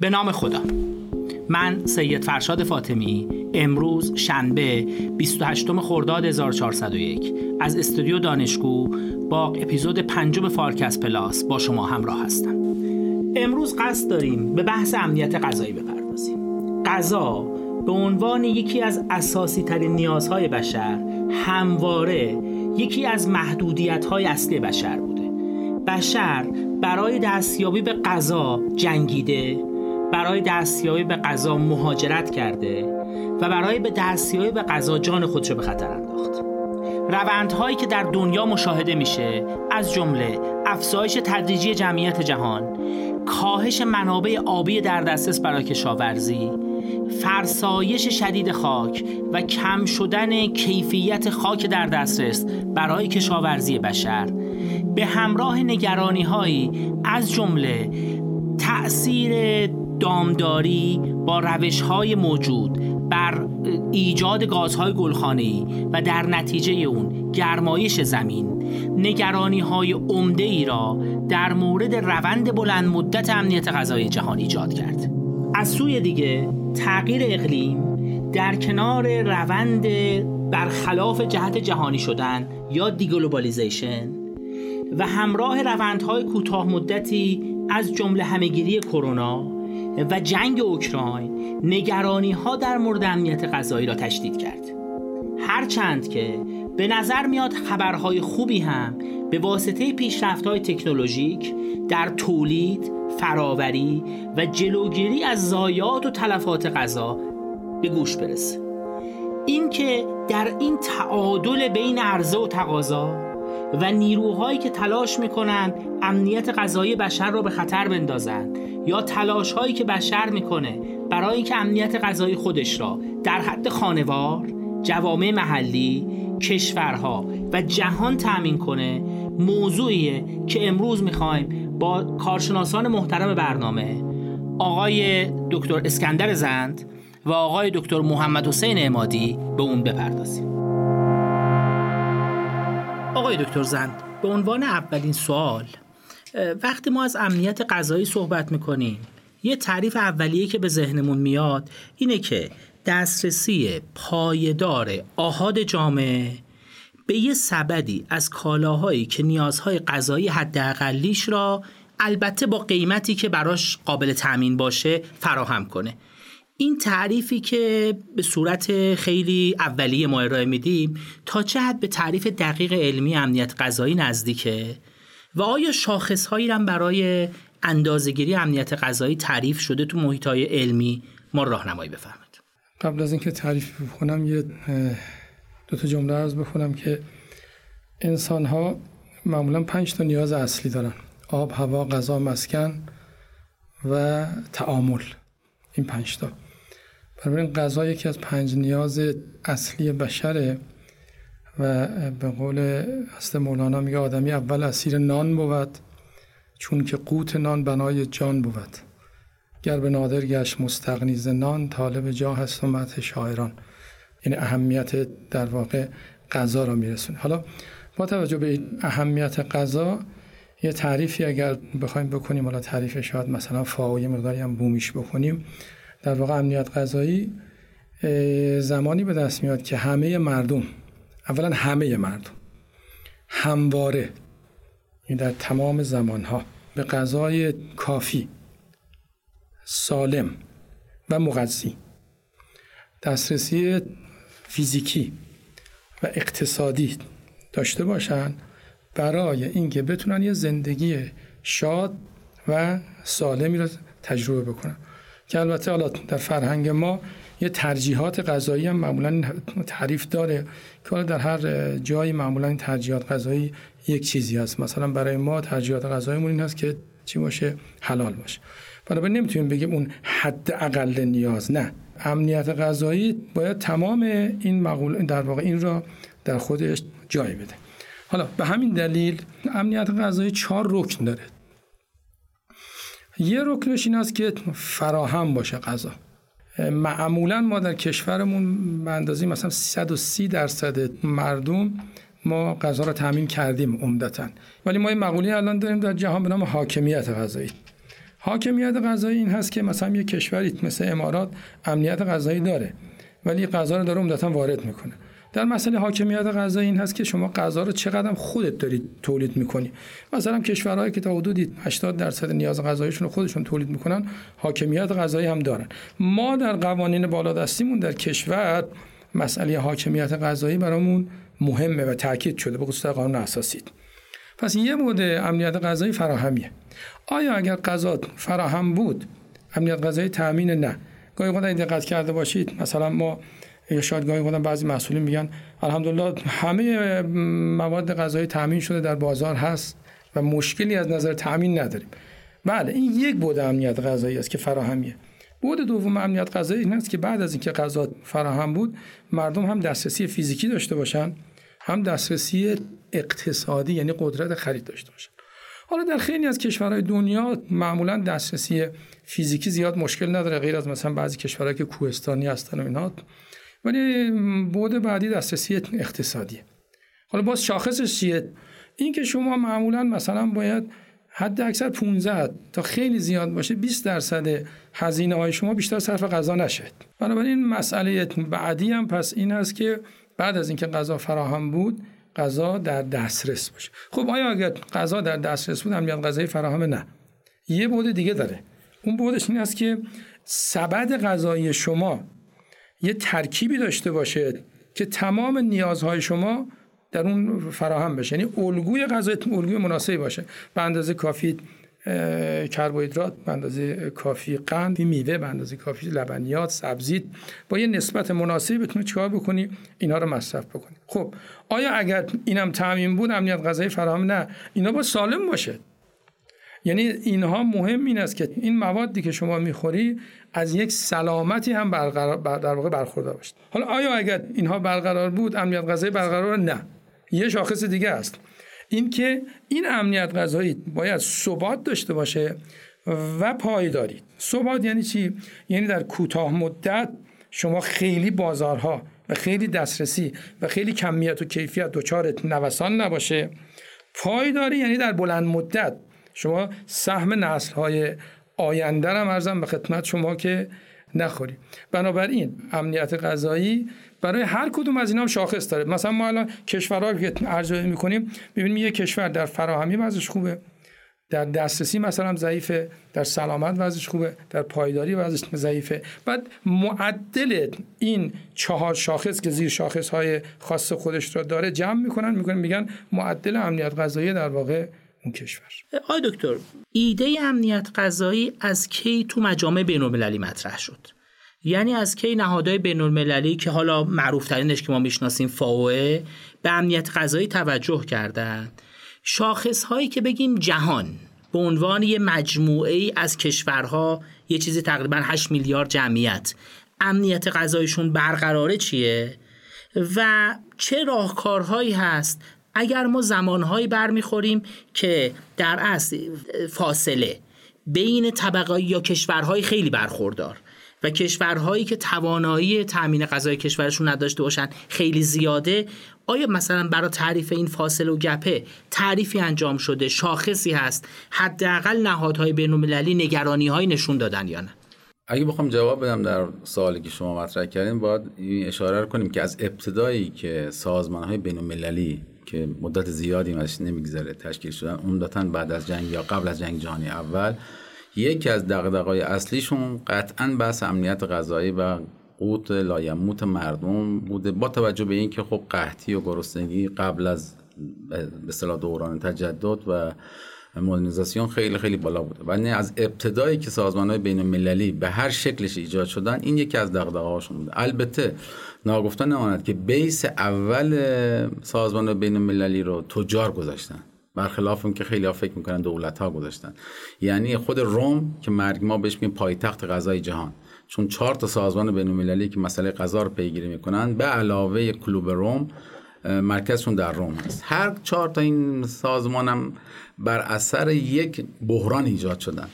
به نام خدا. من سید فرشاد فاطمی امروز شنبه 28 خرداد 1401 از استودیو دانشگو با اپیزود پنجم فارکس پلاس با شما همراه هستم. امروز قصد داریم به بحث امنیت غذایی بپردازیم. غذا به عنوان یکی از اساسی ترین نیازهای بشر همواره یکی از محدودیت های اصلی بشر بوده. بشر برای دستیابی به غذا جنگیده برای دستیابی به غذا مهاجرت کرده و برای به دستیابی به غذا جان خودش رو به خطر انداخت. روندهایی که در دنیا مشاهده میشه از جمله افزایش تدریجی جمعیت جهان کاهش منابع آبی در دسترس برای کشاورزی فرسایش شدید خاک و کم شدن کیفیت خاک در دسترس برای کشاورزی بشر. به همراه نگرانی هایی از جمله تأثیر دامداری با روش های موجود بر ایجاد گازهای گلخانه‌ای و در نتیجه اون گرمایش زمین. نگرانی های عمده ای را در مورد روند بلند مدت امنیت غذایی جهان ایجاد کرد. از سوی دیگه تغییر اقلیم در کنار روند برخلاف جهت جهانی شدن یا deglobalization و همراه روندهای کوتاه مدتی از جمله همهگیری کرونا و جنگ اوکراین نگرانی ها در مورد امنیت غذایی را تشدید کرد. هرچند که به نظر میاد خبرهای خوبی هم به واسطه پیشرفت های تکنولوژیک در تولید، فراوری و جلوگیری از ضایعات و تلفات غذا به گوش برسه. اینکه در این تعادل بین عرضه و تقاضا و نیروهایی که تلاش می‌کنن امنیت غذایی بشر را به خطر بندازند یا تلاش هایی که بشر می‌کنه برای اینکه امنیت غذایی خودش را در حد خانوار، جوامع محلی، کشورها و جهان تأمین کنه موضوعیه که امروز می‌خوایم با کارشناسان محترم برنامه آقای دکتر اسکندر زند و آقای دکتر محمد حسین امادی به اون بپردازیم. آقای دکتر زند به عنوان اولین سوال وقتی ما از امنیت غذایی صحبت می‌کنیم یه تعریف اولیه که به ذهنمون میاد اینه که دسترسی پایدار آهاد جامعه به یه سبدی از کالاهایی که نیازهای غذایی حداقلیش را البته با قیمتی که براش قابل تأمین باشه فراهم کنه. این تعریفی که به صورت خیلی اولیه ما ارائه میدیم تا چه حد به تعریف دقیق علمی امنیت غذایی نزدیکه؟ و آیا شاخصهایی هم برای اندازهگیری امنیت غذایی تعریف شده تو محیط های علمی؟ ما راهنمایی بفرمایید. قبل از اینکه تعریف بکنم یه دو تا جمله عرض بخونم که انسان ها معمولا پنج تا نیاز اصلی دارن. آب، هوا، غذا، مسکن و تعامل. این پنج تا. بنابراین غذا یکی از پنج نیاز اصلی بشره و به قول هست مولانا میگه آدمی اول اسیر نان بود چون که قوت نان بنای جان بود. گر به نادر گشت مستقنیز نان طالب جا هست و شاعران. این یعنی اهمیت در واقع غذا را میرسونه. حالا با توجه به اهمیت غذا یه تعریفی اگر بخوایم بکنیم حالا تعریف شاید مثلا فا مقداری هم بومیش بکنیم. در واقع امنیت غذایی زمانی به دست میاد که همه مردم اولا همه مردم همواره این در تمام زمانها به غذای کافی سالم و مغذی دسترسی فیزیکی و اقتصادی داشته باشند برای اینکه بتونن یه زندگی شاد و سالمی رو تجربه بکنن. که البته حالا در فرهنگ ما یه ترجیحات غذایی هم معمولا تعریف داره که در هر جایی معمولا ترجیحات غذایی یک چیزی هست. مثلا برای ما ترجیحات غذاییمون این هست که چی باشه؟ حلال باشه. بنابراین نمی‌تونیم بگیم اون حد اقل نیاز. نه. امنیت غذایی باید تمام این مقول در واقع این را در خودش جای بده. حالا به همین دلیل امنیت غذایی چهار رکن داره. یه رکنش این است که فراهم باشه غذا. معمولا ما در کشورمون به اندازه مثلا 130 درصد مردم ما غذا را تامین کردیم عمدتا. ولی ما این مقوله الان داریم در جهان به نام حاکمیت غذایی. حاکمیت غذایی این هست که مثلا یه کشوری مثل امارات امنیت غذایی داره ولی غذا رو داره عمدتا وارد می‌کنه. در مسئله حاکمیت غذایی این هست که شما غذا رو چقدر خودت دارید تولید می‌کنی. مثلا کشورهایی که تا حدودی 80 درصد نیاز غذاییشون رو خودشون تولید می‌کنن حاکمیت غذایی هم دارن. ما در قوانین بالادستیمون در کشور مسئله حاکمیت غذایی برامون مهمه و تاکید شده به خصوص قانون اساسی پس یه بود امنیت غذایی فراهمیه. آیا اگر غذا فراهم بود امنیت غذایی تامین نه. گاهی خدا دقت کرده باشید مثلا ما یا شاید گاهی خودم بعضی مسئولین میگن الحمدلله همه مواد غذایی تامین شده در بازار هست و مشکلی از نظر تامین نداریم. بله این یک بود امنیت غذایی است که فراهمیه. بود دوم امنیت غذایی این است که بعد از اینکه غذا فراهم بود مردم هم دسترسی فیزیکی داشته باشن هم دسترسی اقتصادی یعنی قدرت خرید داشته باشن. حالا در خیلی از کشورهای دنیا معمولا دسترسی فیزیکی زیاد مشکل نداره غیر از مثلا بعضی کشورهایی که کوهستانی هستن و اینها. ولی بود بعدی دسترسی اقتصادی. حالا باز شاخصش چیه؟ این که شما معمولا مثلا باید حد اکثر 15 تا خیلی زیاد باشه 20 درصد هزینه های شما بیشتر صرف غذا نشه. بنابراین مسئله بعدی هم پس این هست که بعد از اینکه غذا فراهم بود غذا در دسترس باشه. خب آیا اگر غذا در دسترس بود امنیت غذایی فراهم نه. یه بود دیگه داره. اون بودش این است که سبد غذایی شما یه ترکیبی داشته باشه که تمام نیازهای شما در اون فراهم بشه. یعنی الگوی غذای الگوی مناسبی باشه. به اندازه کافی کربوهیدرات به اندازه کافی قند میوه به اندازه کافی لبنیات سبزی با یه نسبت مناسبی بتونی چیکار بکنی؟ اینا رو مصرف بکنی. خب آیا اگر اینم تعمین بود امنیت غذایی فراهم؟ نه. اینا با سالم باشه. یعنی اینها مهم این است که این موادی که شما می‌خوری از یک سلامتی هم برقرار در واقع برخوردار باشید. حالا آیا اگر اینها برقرار بود امنیت غذایی برقرار نه. یه شاخص دیگه است. اینکه این امنیت غذایی باید ثبات داشته باشه و پایداری. ثبات یعنی چی؟ یعنی در کوتاه مدت شما خیلی بازارها و خیلی دسترسی و خیلی کمیت و کیفیت دچار نوسان نباشه. پایداری یعنی در بلند مدت شما سهم نسل های آینده هم ارزم به خدمت شما که نخوری بنابراین امنیت غذایی برای هر کدوم از اینا هم شاخص داره. مثلا ما الان کشورها که ارزیابی می‌کنیم ببینیم یه کشور در فراهمی وضعش خوبه در دسترسی مثلا ضعیفه در سلامت وضعش خوبه در پایداری وضعش ضعیفه. بعد معدل این چهار شاخص که زیر شاخص های خاص خودش را داره جمع می‌کنن می‌کنن میگن معدل امنیت غذایی در واقع اون کشور. آی دکتر ایده امنیت غذایی از کی تو مجامع بین المللی مطرح شد؟ یعنی از کی نهادهای بین المللی که حالا معروف ترینش که ما می‌شناسیم فاوه به امنیت غذایی توجه کردن؟ شاخص هایی که بگیم جهان به عنوان یه مجموعه ای از کشورها یه چیزی تقریبا 8 میلیارد جمعیت. امنیت غذایشون برقراره چیه؟ و چه راهکارهایی هست اگر ما زمانهایی برمیخوریم که در اصل فاصله بین طبقه یا کشورهای خیلی برخوردار و کشورهایی که توانایی تامین غذای کشورشون نداشته باشن خیلی زیاده آیا مثلا برای تعریف این فاصله و گپه تعریفی انجام شده شاخصی هست حداقل نهادهای بین‌المللی نگرانی های نشون دادن یا نه؟ اگه بخوام جواب بدم در سوالی که شما مطرح کردین باید این اشاره کنیم که از ابتدایی که سازمان های بین که مدت زیادی ازش نمیگذره تشکیل شدن. عمدتا بعد از جنگ یا قبل از جنگ جهانی اول. یکی از دغدغه‌های اصلیشون قطعا بحث امنیت غذایی و قوت لایموت مردم بوده. با توجه به اینکه خب قحطی و گرسنگی قبل از به دوران تجدد و مدرنیزاسیون خیلی خیلی بالا بوده. و از ابتدایی که سازمان های بین المللی به هر شکلش ایجاد شدن این یکی از دغدغه هاشون بوده. البته ناگفتن نماند که بیس اول سازمان بین المللی رو تجار گذاشتن. برخلاف اون که خیلی ها فکر می‌کنن دولت ها گذاشتن. یعنی خود روم که مرگ ما بهش میگیم پایتخت غذای جهان. چون چهار تا سازمان بین المللی که مسئله غذا رو پیگیری می‌کنن به علاوه کلوب روم مرکزشون در روم هست. هر چهار تا این سازمان هم بر اثر یک بحران ایجاد شدن.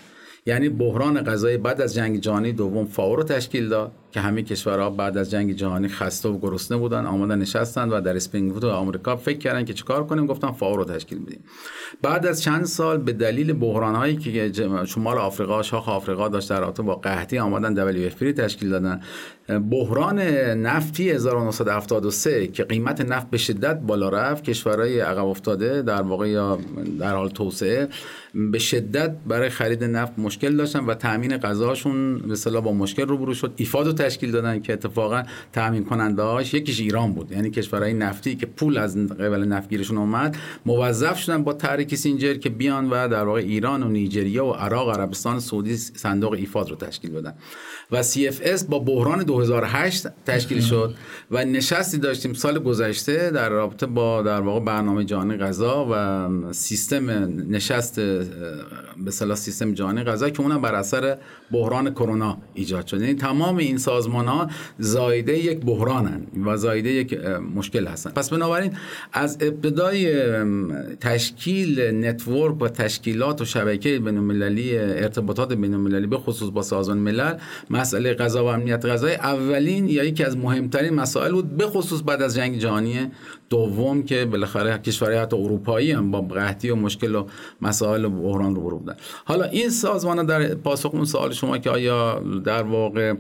یعنی بحران غذایی بعد از جنگ جهانی دوم فاو رو تشکیل داد. که همه کشورها بعد از جنگ جهانی خسته و گرسنه بودن آمدن نشستن و در اسپرینگ و آمریکا فکر کردن که چیکار کنیم؟ گفتن فاو رو تشکیل بدیم. بعد از چند سال به دلیل بحرانهایی که شمال آفریقا شاخ آفریقا داشت در رابطه با قحطی آمدن WFP تشکیل دادن. بحران نفتی 1973 که قیمت نفت به شدت بالا رفت کشورهای عقب افتاده در واقع یا در حال توسعه به شدت برای خرید نفت مشکل داشتن و تامین غذاشون به با مشکل روبرو شد. ایفادو تشکیل دادن که اتفاقا تامین کننده هاش یکیش ایران بود. یعنی کشورهای نفتی که پول از قبل نفتگیرشون اومد موظف شدن با تحریک سینجر که بیان و در واقع ایران و نیجریه و عراق عربستان سعودی صندوق ایفاد رو تشکیل بدن. و CFS با بحران 2008 تشکیل شد و نشستی داشتیم سال گذشته در رابطه با در واقع برنامه جهانی غذا و سیستم نشست به سیستم جهانی غذا که اونم بر اثر بحران کرونا ایجاد شد. یعنی تمام این سازمان ها زایده یک بحرانن و زایده یک مشکل هستن. پس بنابراین از ابتدای تشکیل نتورک و تشکیلات و شبکه بین‌المللی ارتباطات بین‌المللی به خصوص با سازمان ملل مسئله غذا و امنیت غذایی اولین یا یکی از مهمترین مسائل بود به خصوص بعد از جنگ جهانی دوم که بالاخره کشورهای حتی اروپایی هم با قحطی و مشکل و مسائل و بحران رو برو بودن. حالا این سازمان در پاسخ اون سوال شما که آیا در واقع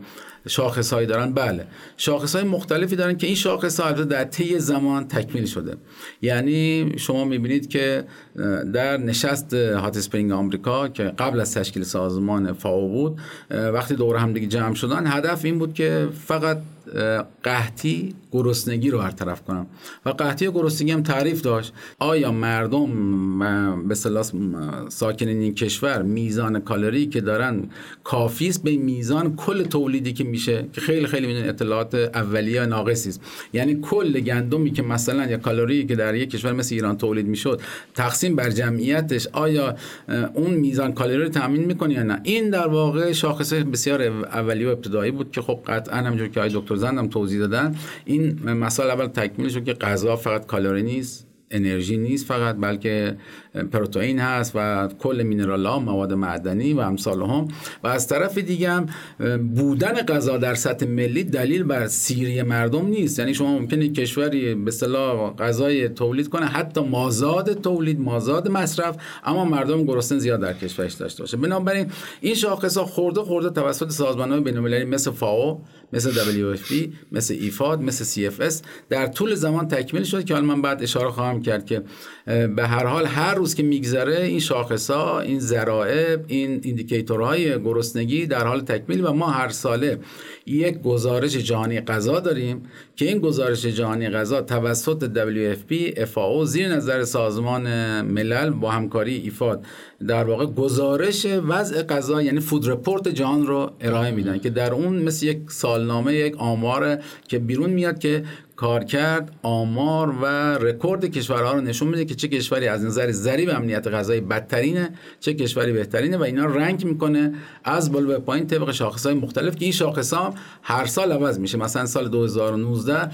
شاخص هایی دارن. بله. شاخص های مختلفی دارن که این شاخص ها در طی زمان تکمیل شده. یعنی شما می‌بینید که در نشست هات اسپرینگ آمریکا که قبل از تشکیل سازمان فاو بود وقتی دور هم دیگه جمع شدن هدف این بود که فقط قحطی گرسنگی رو برطرف کنم. و قحطی و گرسنگی هم تعریف داشت. آیا مردم به سلاس ساکنین این کشور میزان کالری که دارن کافی است؟ به میزان کل تولیدی که میشه که خیلی خیلی میدون اطلاعات اولیه ناقصی است. یعنی کل گندمی که مثلا یا کالری که در یک کشور مثل ایران تولید می‌شد تقسیم بر جمعیتش آیا اون میزان کالری رو تامین می‌کنه یا نه؟ این در واقع شاخص بسیار اولیه و ابتدایی بود که خب قطعا همونجور که آقای دکتر زندم توضیح دادن. این مسائل اول تکمیل شد که غذا فقط کالری نیست انرژی نیست فقط بلکه پروتئین هست و کل مینرال ها مواد معدنی و امثال هم. و از طرف دیگه هم بودن غذا در سطح ملی دلیل بر سیری مردم نیست. یعنی شما ممکنه کشوری به اصطلاح غذای تولید کنه حتی مازاد تولید مازاد مصرف اما مردم گرسنه زیاد در کشورش داشته باشه. بنابراین این شاخص ها خورده خورده توسط سازمان های بین‌المللی مثل فاو مثل WFP مثل ایفاد مثل CFS در طول زمان تکمیل شد که حالا من بعد اشاره خواهم کرد که به هر حال هر روز که میگذره این شاخص ها این ذرائب این ایندیکیتورهای گرسنگی در حال تکمیل و ما هر ساله یک گزارش جهانی غذا داریم که این گزارش جهانی غذا توسط WFP FAO زیر نظر سازمان ملل با همکاری ایفاد در واقع گزارش وضع غذا یعنی فود رپورت جهان رو ارائه میدن که در اون مثل یک سالنامه یک آمار که بیرون میاد که کار کرد آمار و رکورد کشورها رو نشون میده که چه کشوری از نظر ضریب امنیت غذایی بدترینه چه کشوری بهترینه و اینا رنگ می‌کنه از بالا به پایین طبق شاخص های مختلف که این شاخص ها هر سال عوض میشه. مثلا سال 2019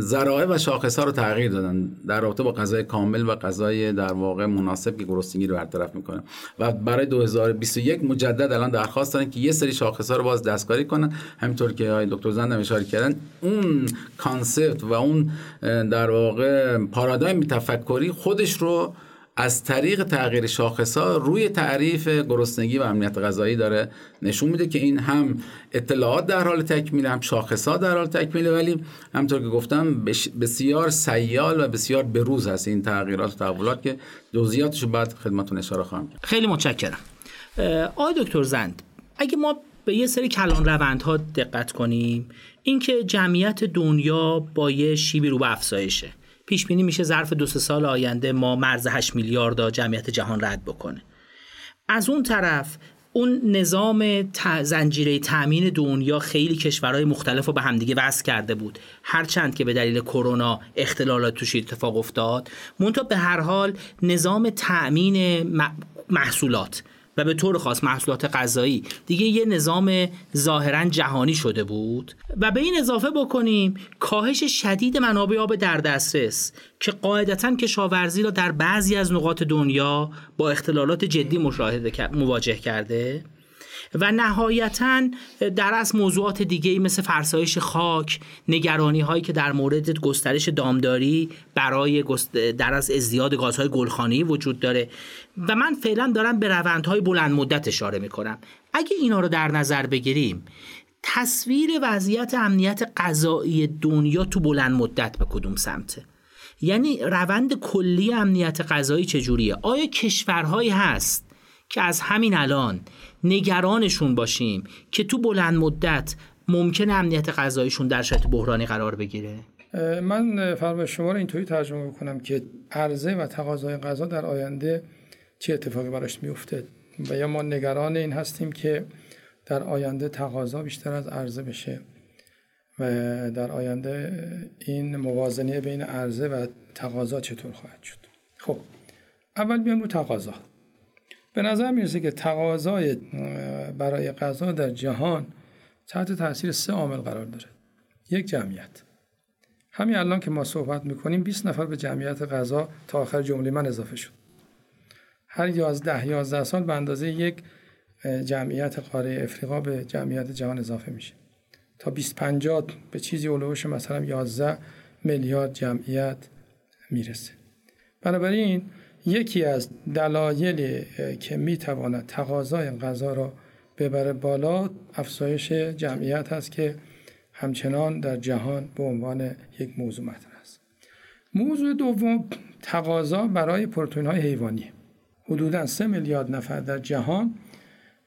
ذرایع و شاخص ها رو تغییر دادن در رابطه با غذای کامل و غذای در واقع مناسب که گرسنگی رو برطرف می‌کنه. و برای 2021 مجدد الان درخواست دارن که یه سری شاخص ها رو باز دستکاری کنن. همینطور که دکتر زندم اشاره کردن اون کانسپت و اون در واقع پارادایم تفکری خودش رو از طریق تغییر شاخص ها روی تعریف گرسنگی و امنیت غذایی داره نشون میده که این هم اطلاعات در حال تکمیل هم شاخص ها در حال تکمیله ولی همطور که گفتم بسیار سیال و بسیار بروز هست این تغییرات و تحولات که جزئیاتش رو بعد خدمتتون اشاره خواهم کرد. خیلی متشکرم. آقای دکتر زند اگه ما به یه سری کلان روندها دقت کنیم اینکه جمعیت دنیا با یه شیبی رو به افزایشه. پیش بینی میشه ظرف دو سه سال آینده ما مرز 8 میلیارد جمعیت جهان رد بکنه. از اون طرف اون نظام زنجیره تامین دنیا خیلی کشورهای مختلف رو به همدیگه وصل کرده بود. هرچند که به دلیل کرونا اختلالات توش اتفاق افتاد منتها به هر حال نظام تأمین محصولات. و به طور خاص محصولات غذایی. دیگه یه نظام ظاهرا جهانی شده بود. و به این اضافه بکنیم کاهش شدید منابع آب در دسترس که قاعدتا کشاورزی را در بعضی از نقاط دنیا با اختلالات جدی مشاهده مواجه کرده. و نهایتا در از موضوعات دیگه مثل فرسایش خاک نگرانی هایی که در مورد گسترش دامداری برای در از ازدیاد گازهای گلخانه‌ای وجود داره. و من فعلا دارم به روندهای بلند مدت اشاره می‌کنم. اگه اینا رو در نظر بگیریم تصویر وضعیت امنیت غذایی دنیا تو بلند مدت به کدوم سمته یعنی روند کلی امنیت غذایی چجوریه؟ آیا کشورهایی هست که از همین الان نگرانشون باشیم که تو بلند مدت ممکن امنیت غذاییشون در شرایط بحرانی قرار بگیره؟ من فرمایش شما رو اینطوری ترجمه بکنم که عرضه و تقاضای غذا در آینده چه اتفاقی براش میفته و یا ما نگران این هستیم که در آینده تقاضا بیشتر از عرضه بشه و در آینده این موازنه بین عرضه و تقاضا چطور خواهد شد؟ خب اول بیام رو تقاضا. به نظر می‌رسه که تقاضای برای غذا در جهان تحت تاثیر سه عامل قرار داره. یک جمعیت. همین الان که ما صحبت می‌کنیم 20 نفر به جمعیت غذا تا آخر جمله من اضافه شد. هر 11 11 سال به اندازه یک جمعیت قاره افریقا به جمعیت جهان اضافه میشه. تا 2050 به چیزی اولوش مثلا 11 میلیارد جمعیت می‌رسه. بنابراین یکی از دلایلی که می‌تواند تقاضای غذا را ببره بالا افزایش جمعیت هست که همچنان در جهان به عنوان یک موضوع مطرح است. موضوع دوم تقاضا برای پروتئین های حیوانی. حدودا 3 میلیارد نفر در جهان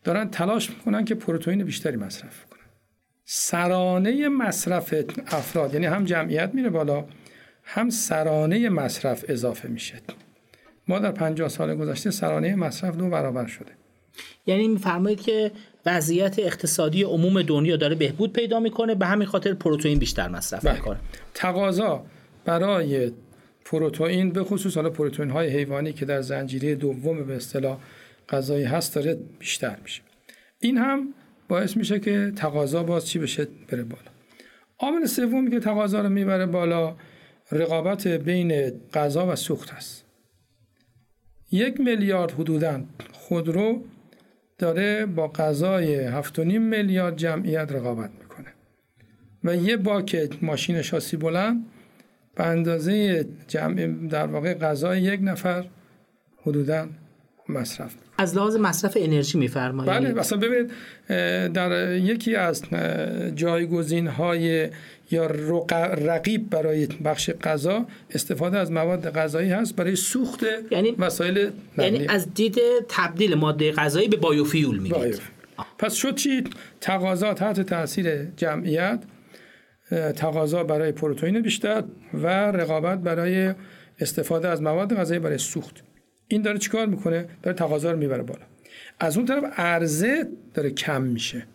دارن تلاش می‌کنن که پروتئین بیشتری مصرف کنن. سرانه مصرف افراد یعنی هم جمعیت میره بالا هم سرانه مصرف اضافه میشه. ما در 50 سال گذشته سرانه مصرف دو برابر شده. یعنی میفرمایید که وضعیت اقتصادی عموم دنیا داره بهبود پیدا می‌کنه به همین خاطر پروتئین بیشتر مصرف بله. می‌کنه. تقاضا برای پروتئین به خصوص حالا پروتئین های حیوانی که در زنجیره دوم به اصطلاح غذایی هست داره بیشتر میشه. این هم باعث میشه که تقاضا باز چی بشه؟ بره بالا. عامل سومی که تقاضا رو می‌بره بالا رقابت بین غذا و سوخت است یک میلیارد حدودا خودرو داره با غذای 7.5 میلیارد جمعیت رقابت می‌کنه. و یه باکت ماشین شاسی بلند به اندازه جمع در واقع غذای یک نفر حدودا مصرف. از لحاظ مصرف انرژی میفرمایید؟ بله مثلا ببینید در یکی از جایگزین های یا رقیب برای بخش غذا استفاده از مواد غذایی هست برای سوخت یعنی وسایل یعنی از دید تبدیل ماده غذایی به بایوفیول میگید پس شد چی؟ تقاضا تحت تاثیر جمعیت تقاضا برای پروتئین بیشتر و رقابت برای استفاده از مواد غذایی برای سوخت. این داره چیکار می‌کنه؟ داره تقاضا رو می‌بره بالا. از اون طرف عرضه داره کم میشه.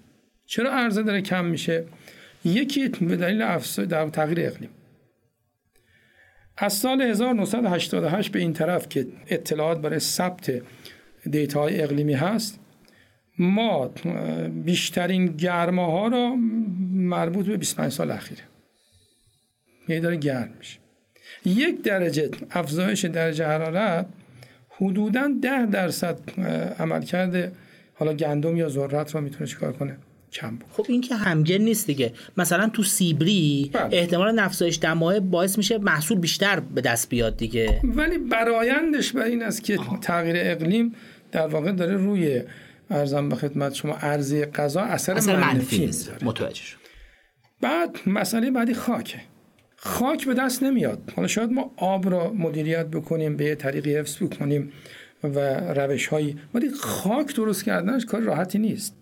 چرا عرضه داره کم میشه؟ یکی به دلیل افزایش در تغییر اقلیم. از سال 1988 به این طرف که اطلاعات برای ثبت دیتاهای اقلیمی هست ما بیشترین گرما ها را مربوط به 25 سال اخیره. یعنی داره گرم میشه. یک درجه افزایش درجه حرارت حدودا ده درصد عمل کرده حالا گندم یا ذرت رو می‌تونه چیکار کنه؟ کم خب این که همگن نیست دیگه. مثلا تو سیبری بله. احتمال افزایش دمای باعث میشه محصول بیشتر به دست بیاد دیگه. ولی برایندش بر این است که تغییر اقلیم در واقع داره روی ارزم به خدمت شما ارزی غذا اثر, اثر منفی, منفی متوجه شد بعد مسئله بعدی خاکه. خاک به دست نمیاد. حالا شاید ما آب را مدیریت بکنیم به طریقی حفظ بکنیم و روش هایی ولی خاک درست کردنش کار راحتی نیست.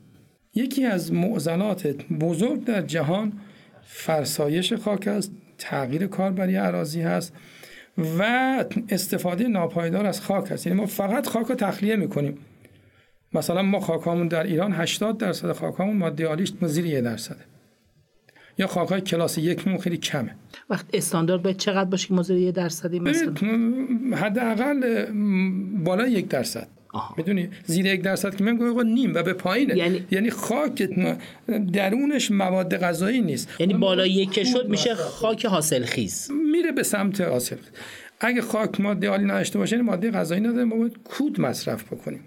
یکی از معضلات بزرگ در جهان فرسایش خاک است تغییر کاربری عراضی هست و استفاده ناپایدار از خاک است. یعنی ما فقط خاک رو تخلیه می‌کنیم. مثلا ما خاکامون در ایران 80 درصد خاکامون ماده آلیش زیر 1 درصده یا خاکهای کلاس یک خیلی کمه. وقت استاندارد باید چقدر باشه که مزر یه درصدی مثلا؟ حداقل بالا یک درصد. می‌دونی؟ زیر یک درصد که گویا نیم و به پایینه. یعنی, یعنی خاک درونش مواد غذایی نیست. یعنی بالا یک شد میشه خاک حاصل خیز میره به سمت حاصل. اگه خاک ماده عالی نداشته باشه یعنی ماده غذایی نداره ما باید کود مصرف بکنیم.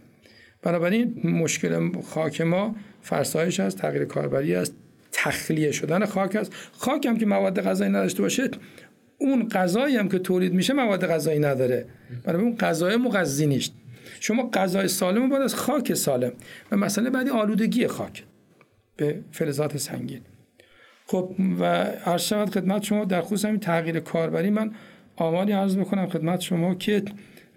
بنابراین مشکل خاک ما فرسایش است تغییر کاربری است تخلیه شدن خاک است. خاک هم که مواد غذایی نداشته باشه اون غذایی هم که تولید میشه مواد غذایی نداره. برای اون غذای مغذی نیست. شما غذای سالم باید از خاک سالم و مسئله بعدی آلودگی خاک. به فلزات سنگین. خب و عرض شود خدمت شما در خصوص همین تغییر کاربری من آماری عرض بکنم خدمت شما که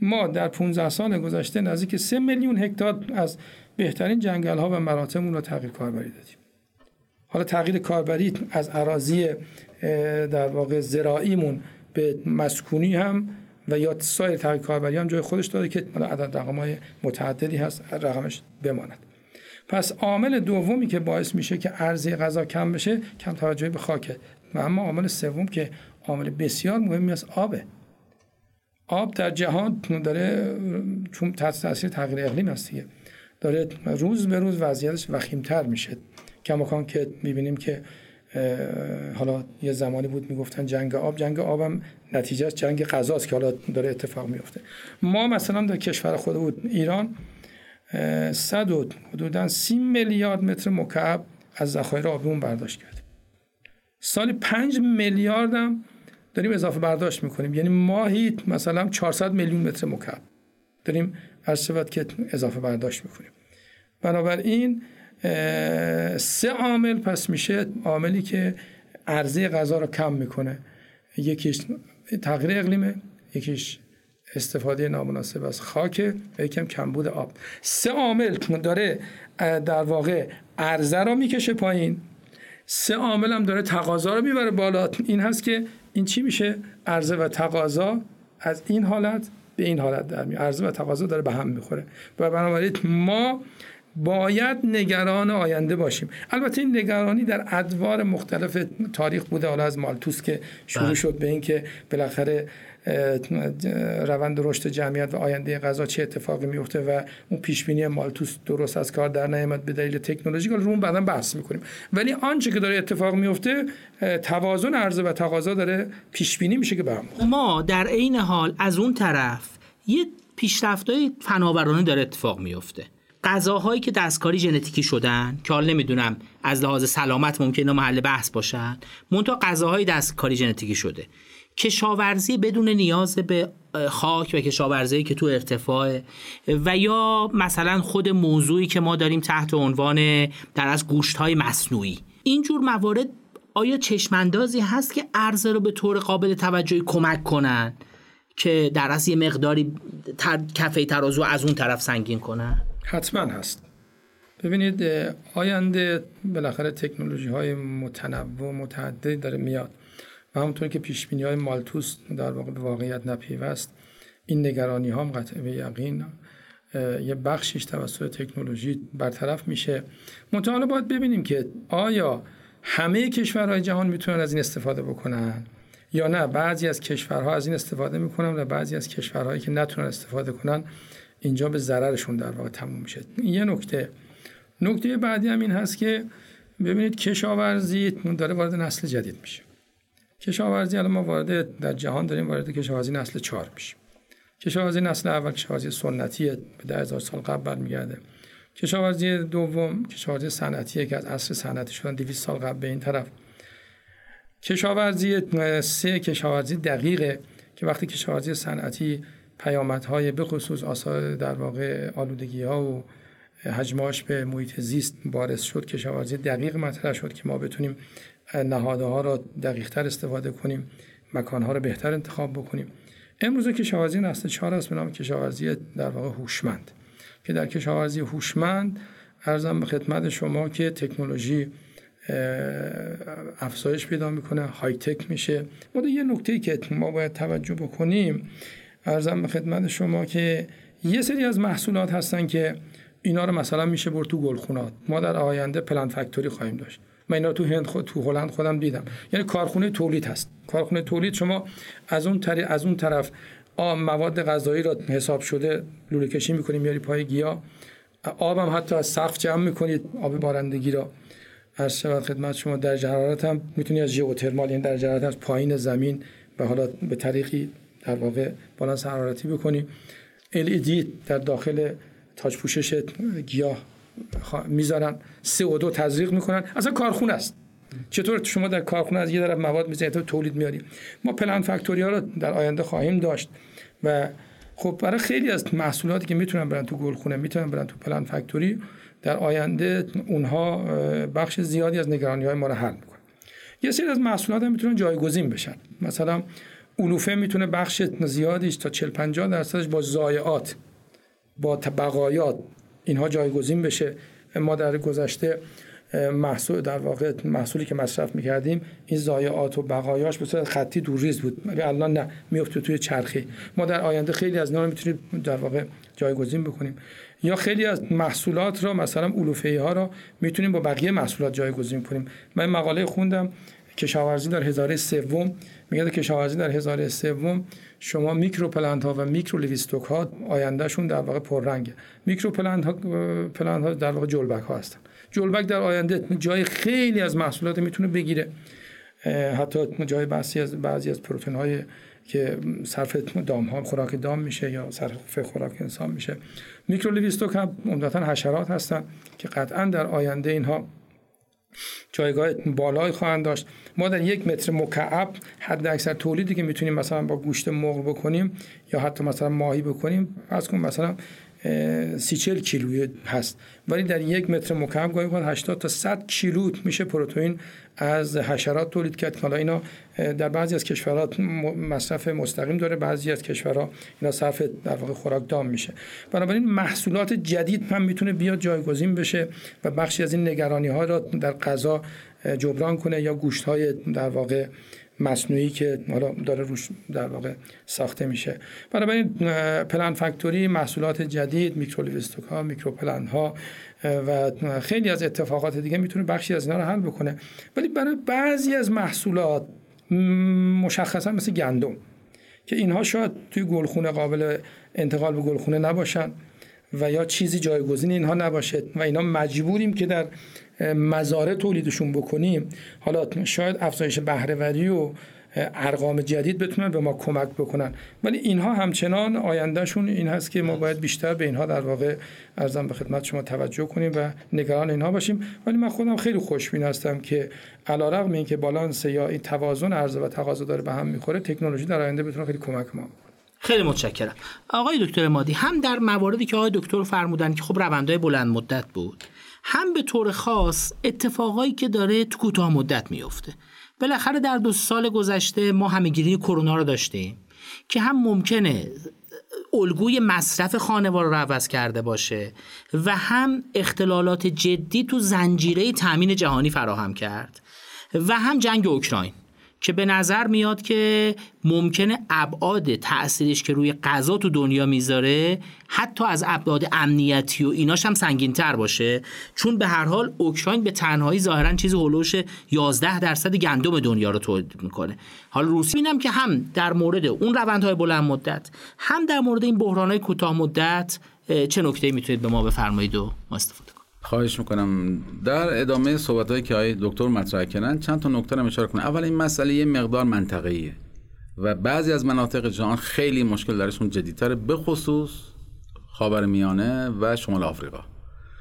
ما در 15 سال گذشته نزدیک 3 میلیون هکتار از بهترین جنگل ها و مراتعمون رو تغییر کاربری دادیم. حالا تغییر کاربری از اراضی در واقع زراعیمون به مسکونی هم و یا سایر تغییر کاربری هم جای خودش داره که عدد رقم های متعددی هست رقمش بماند. پس عامل دومی که باعث میشه که ارزی غذا کم بشه کم توجهی به خاکه. و اما عامل سوم که عامل بسیار مهمی از آبه. آب در جهان داره چون تحت تاثیر تغییر اقلیم هست دیگه. داره روز به روز وضعیتش وخیمتر میشه. کماکان که می‌بینیم که حالا یه زمانی بود می‌گفتن جنگ آب جنگ آبم نتیجه جنگ غذاست که حالا داره اتفاق میفته ما مثلا در کشور خود بود ایران صد و حدودا سی میلیارد متر مکعب از ذخایر آبیمون برداشت کردیم. سالی پنج میلیارد هم داریم اضافه برداشت می‌کنیم. یعنی ماهی مثلا 400 میلیون متر مکعب داریم هر که اضافه برداشت می‌کنیم. بنابراین سه عامل پس میشه عاملی که عرضه غذا رو کم می‌کنه. یکیش تغییر اقلیمه یکیش استفاده نامناسب از خاک و یکم کمبود آب. سه عامل داره در واقع عرضه رو می‌کشه پایین سه عامل هم داره تقاضا رو می‌بره بالا. این هست که این چی میشه؟ عرضه و تقاضا از این حالت به این حالت در میاد. عرضه و تقاضا داره به هم می‌خوره. و بنابراین ما باید نگران آینده باشیم. البته این نگرانی در ادوار مختلف تاریخ بوده. حالا از مالتوس که شروع بله. شد به اینکه بالاخره روند رشد جمعیت و آینده غذا چه اتفاقی میفته و اون پیش بینی مالتوس درست از کار در نیامد به دلیل تکنولوژی رو اون بعدا بحث می‌کنیم. ولی آنچه که داره اتفاق میفته توازن عرضه و تقاضا داره پیش بینی میشه که به ما در عین حال از اون طرف یه پیشرفت‌های فناورانه داره اتفاق میفته غذاهایی که دستکاری ژنتیکی شدن که حالا نمی‌دونم از لحاظ سلامت ممکنه محل بحث باشن منتها غذاهای دستکاری ژنتیکی شده. کشاورزی بدون نیاز به خاک و کشاورزی که تو ارتفاع و یا مثلا خود موضوعی که ما داریم تحت عنوان در از گوشت های مصنوعی اینجور موارد آیا چشماندازی هست که عرضه رو به طور قابل توجهی کمک کنن که در از یه مقداری تر... کفه ترازو از اون طرف سنگین کنن؟ حتما هست. ببینید آینده بالاخره تکنولوژی های متنوع و متعددی داره میاد و همونطور که پیش های مالتوس در واقع به واقعیت نپیوست این نگرانی ها هم قطع به یقین یه بخشیش توسط تکنولوژی برطرف میشه. منتها باید ببینیم که آیا همه کشورهای جهان می‌تونن از این استفاده بکنن یا نه؟ بعضی از کشورها از این استفاده می‌کنن و بعضی از کشورهایی که نتونن استفاده کنن اینجا به ضررشون در واقع تموم میشه. یه نکته. نکته بعدی هم این هست که ببینید کشاورزی داره وارد نسل جدید میشه. کشاورزی الان ما وارد در جهان داریم وارد کشاورزی نسل چهار میشیم. کشاورزی نسل اول کشاورزی سنتی به ده سال قبل برمیگرده. کشاورزی دوم کشاورزی صنعتیه که از عصر صنعتی شدن 200 سال قبل به این طرف. کشاورزی سه کشاورزی دقیقه که وقتی کشاورزی صنعتی پیامدهای به خصوص آثار در واقع آلودگی ها و حجماش به محیط زیست بارز شد کشاورزی دقیق مطرح شد که ما بتونیم نهادها را دقیقتر استفاده کنیم مکانها را بهتر انتخاب بکنیم. امروز کشاورزی نسل چهار است به نام کشاورزی در واقع هوشمند. که در کشاورزی هوشمند ارزم به خدمت شما که تکنولوژی افزایش پیدا می‌کنه های تک میشه. و یه نکته که ما باید توجه بکنیم ارزم به خدمت شما که یه سری از محصولات هستن که اینا رو مثلا میشه برد تو گلخونات. ما در آینده پلان فکتوری خواهیم داشت. من اینا تو هند خود تو هلند خودم دیدم. یعنی کارخونه تولید هست. کارخونه تولید شما از اون طریق از اون طرف مواد غذایی را حساب شده لوله کشی می‌کنید میاری پای گیا. آبم حتی از سقف جمع می‌کنید آب بارندگی را. هر شود خدمت شما در حرارت هم می‌تونید از ژئوترمال یعنی در حرارت از پایین زمین به حالا به طریقی در واقع بالانس حرارتی بکنیم LED در داخل تاج پوشش گیاه می‌ذارن. سه و دو تزریق می‌کنن. اصلا کارخونه است. چطور شما در کارخونه از یه طرف مواد می‌زنید تو تولید میاریم ما پلان فکتوری ها رو در آینده خواهیم داشت. و خب برای خیلی از محصولاتی که می‌تونن برن تو گلخونه می‌تونن برن تو پلان فکتوری در آینده اونها بخش زیادی از نگرانی های ما رو حل می‌کنن. یه سری از محصولات هم می‌تونن جایگزین بشن. مثلا علوفه می‌تونه بخش زیادیش تا 40 50 درصدش با ضایعات با بقایات اینها جایگزین بشه. ما در گذشته محصول در واقع محصولی که مصرف می‌کردیم این ضایعات و بقایاش به صورت خطی دور ریز بود. ولی الان نه میفته توی چرخی ما در آینده خیلی از اینا می‌تونیم در واقع جایگزین بکنیم. یا خیلی از محصولات را مثلا علوفه ها را می‌تونیم با بقیه محصولات جایگزین کنیم. من مقاله خوندم کشاورزی در هزاره سوم. میگه کشاورزی در هزاره سوم شما میکرو ها و micro livestock ها آیندهشون در واقع پررنگه. micro plant ها, plant ها در واقع جلبک ها هستن. جلبک در آینده جای خیلی از محصولات می‌تونه بگیره. حتی جای بعضی از بعضی از پروتئین های که صرف دام ها خوراک دام میشه یا صرف خوراک انسان میشه. میکرو لیویستوک هم عمدتا حشرات هستن که قطعا در آینده اینها جایگاه بالایی خواهند داشت. ما در یک متر مکعب حد اکثر تولیدی که می‌تونیم مثلا با گوشت مرغ بکنیم یا حتی مثلا ماهی بکنیم از کن مثلا سی چل کیلویی هست. ولی در یک متر مکعب گاهی 80 تا 100 کیلو میشه پروتئین از حشرات تولید کرد. حالا اینا در بعضی از کشورها مصرف مستقیم داره بعضی از کشورها اینا صرف در واقع خوراک دام میشه. بنابراین محصولات جدید هم می‌تونه بیاد جایگزین بشه و بخشی از این نگرانی ها را در غذا جبران کنه یا گوشت های در واقع مصنوعی که حالا داره روش در واقع ساخته میشه. بنابراین پلان فکتوری محصولات جدید میکرولیوستوک ها میکرو پلان ها و خیلی از اتفاقات دیگه می‌تونه بخشی از اینا رو حل بکنه. ولی برای بعضی از محصولات مشخصا مثل گندم که اینها شاید توی گلخونه قابل انتقال به گلخونه نباشن و یا چیزی جایگزین اینها نباشه و اینا مجبوریم که در مزارع تولیدشون بکنیم حالا شاید افزایش بهرهوری و ارقام جدید بتونن به ما کمک بکنن. ولی اینها همچنان آیندهشون این هست که ما باید بیشتر به اینها در واقع ارزم به خدمت شما توجه کنیم و نگران اینها باشیم. ولی من خودم خیلی خوشبین هستم که علیرغم اینکه بالانس یا این توازن عرضه و تقاضا داره به هم می‌خوره تکنولوژی در آینده بتونه خیلی کمک ما خیلی متشکرم. آقای دکتر مادی هم در مواردی که آقای دکتر فرمودن که خب روندهای بلند مدت بود هم به طور خاص اتفاقایی که داره تو کوتاه مدت میفته بالاخره در دو سال گذشته ما همهگیری کرونا رو داشتیم که هم ممکنه الگوی مصرف خانوار رو عوض کرده باشه و هم اختلالات جدی تو زنجیره تامین جهانی فراهم کرد و هم جنگ اوکراین. که به نظر میاد که ممکنه ابعاد تأثیرش که روی غذا تو دنیا می‌ذاره حتی از ابعاد امنیتی و ایناش هم سنگین تر باشه. چون به هر حال اوکراین به تنهایی ظاهرا چیزی هلوش 11 درصد گندم دنیا رو تولید می‌کنه. حالا روسی بینم که هم در مورد اون روندهای بلند مدت هم در مورد این بحرانهای کوتاه مدت چه نکته می‌تونید به ما بفرمایید و ما استفاده خواهش می‌کنم. در ادامه صحبت هایی که های دکتر مطرح کردن چند تا نکته رو اشاره کنم. اول این مسئله یه مقدار منطقه‌ایه و بعضی از مناطق جهان خیلی مشکل درشون جدیتره به خصوص خاورمیانه و شمال آفریقا.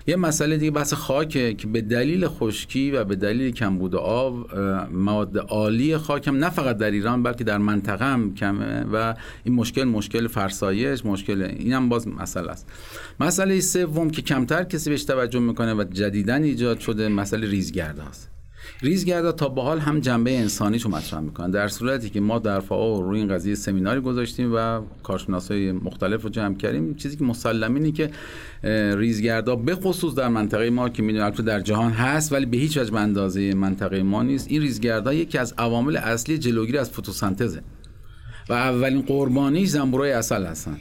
یه مسئله دیگه بحث خاکه که به دلیل خشکی و به دلیل کمبود آب مواد عالی خاک هم نه فقط در ایران بلکه در منطقه هم کمه و این مشکل مشکل فرسایش مشکل این هم باز مسئله است. مسئله سوم که کمتر کسی بهش توجه می‌کنه و جدیدن ایجاد شده مسئله ریزگرد است ریزگردا تا به حال هم جنبه انسانی رو مطرح می‌کنن در صورتی که ما در فعا روی این قضیه سمیناری گذاشتیم و کارشناسای مختلف رو جمع کردیم چیزی که مسلم اینه که ریزگردا به خصوص در منطقه ما که می‌دونیم در جهان هست ولی به هیچ وجه به اندازه منطقه ما نیست. این ریزگردا یکی از عوامل اصلی جلوگیری از فتوسنتزه و اولین قربانی زنبورای اصل هستن.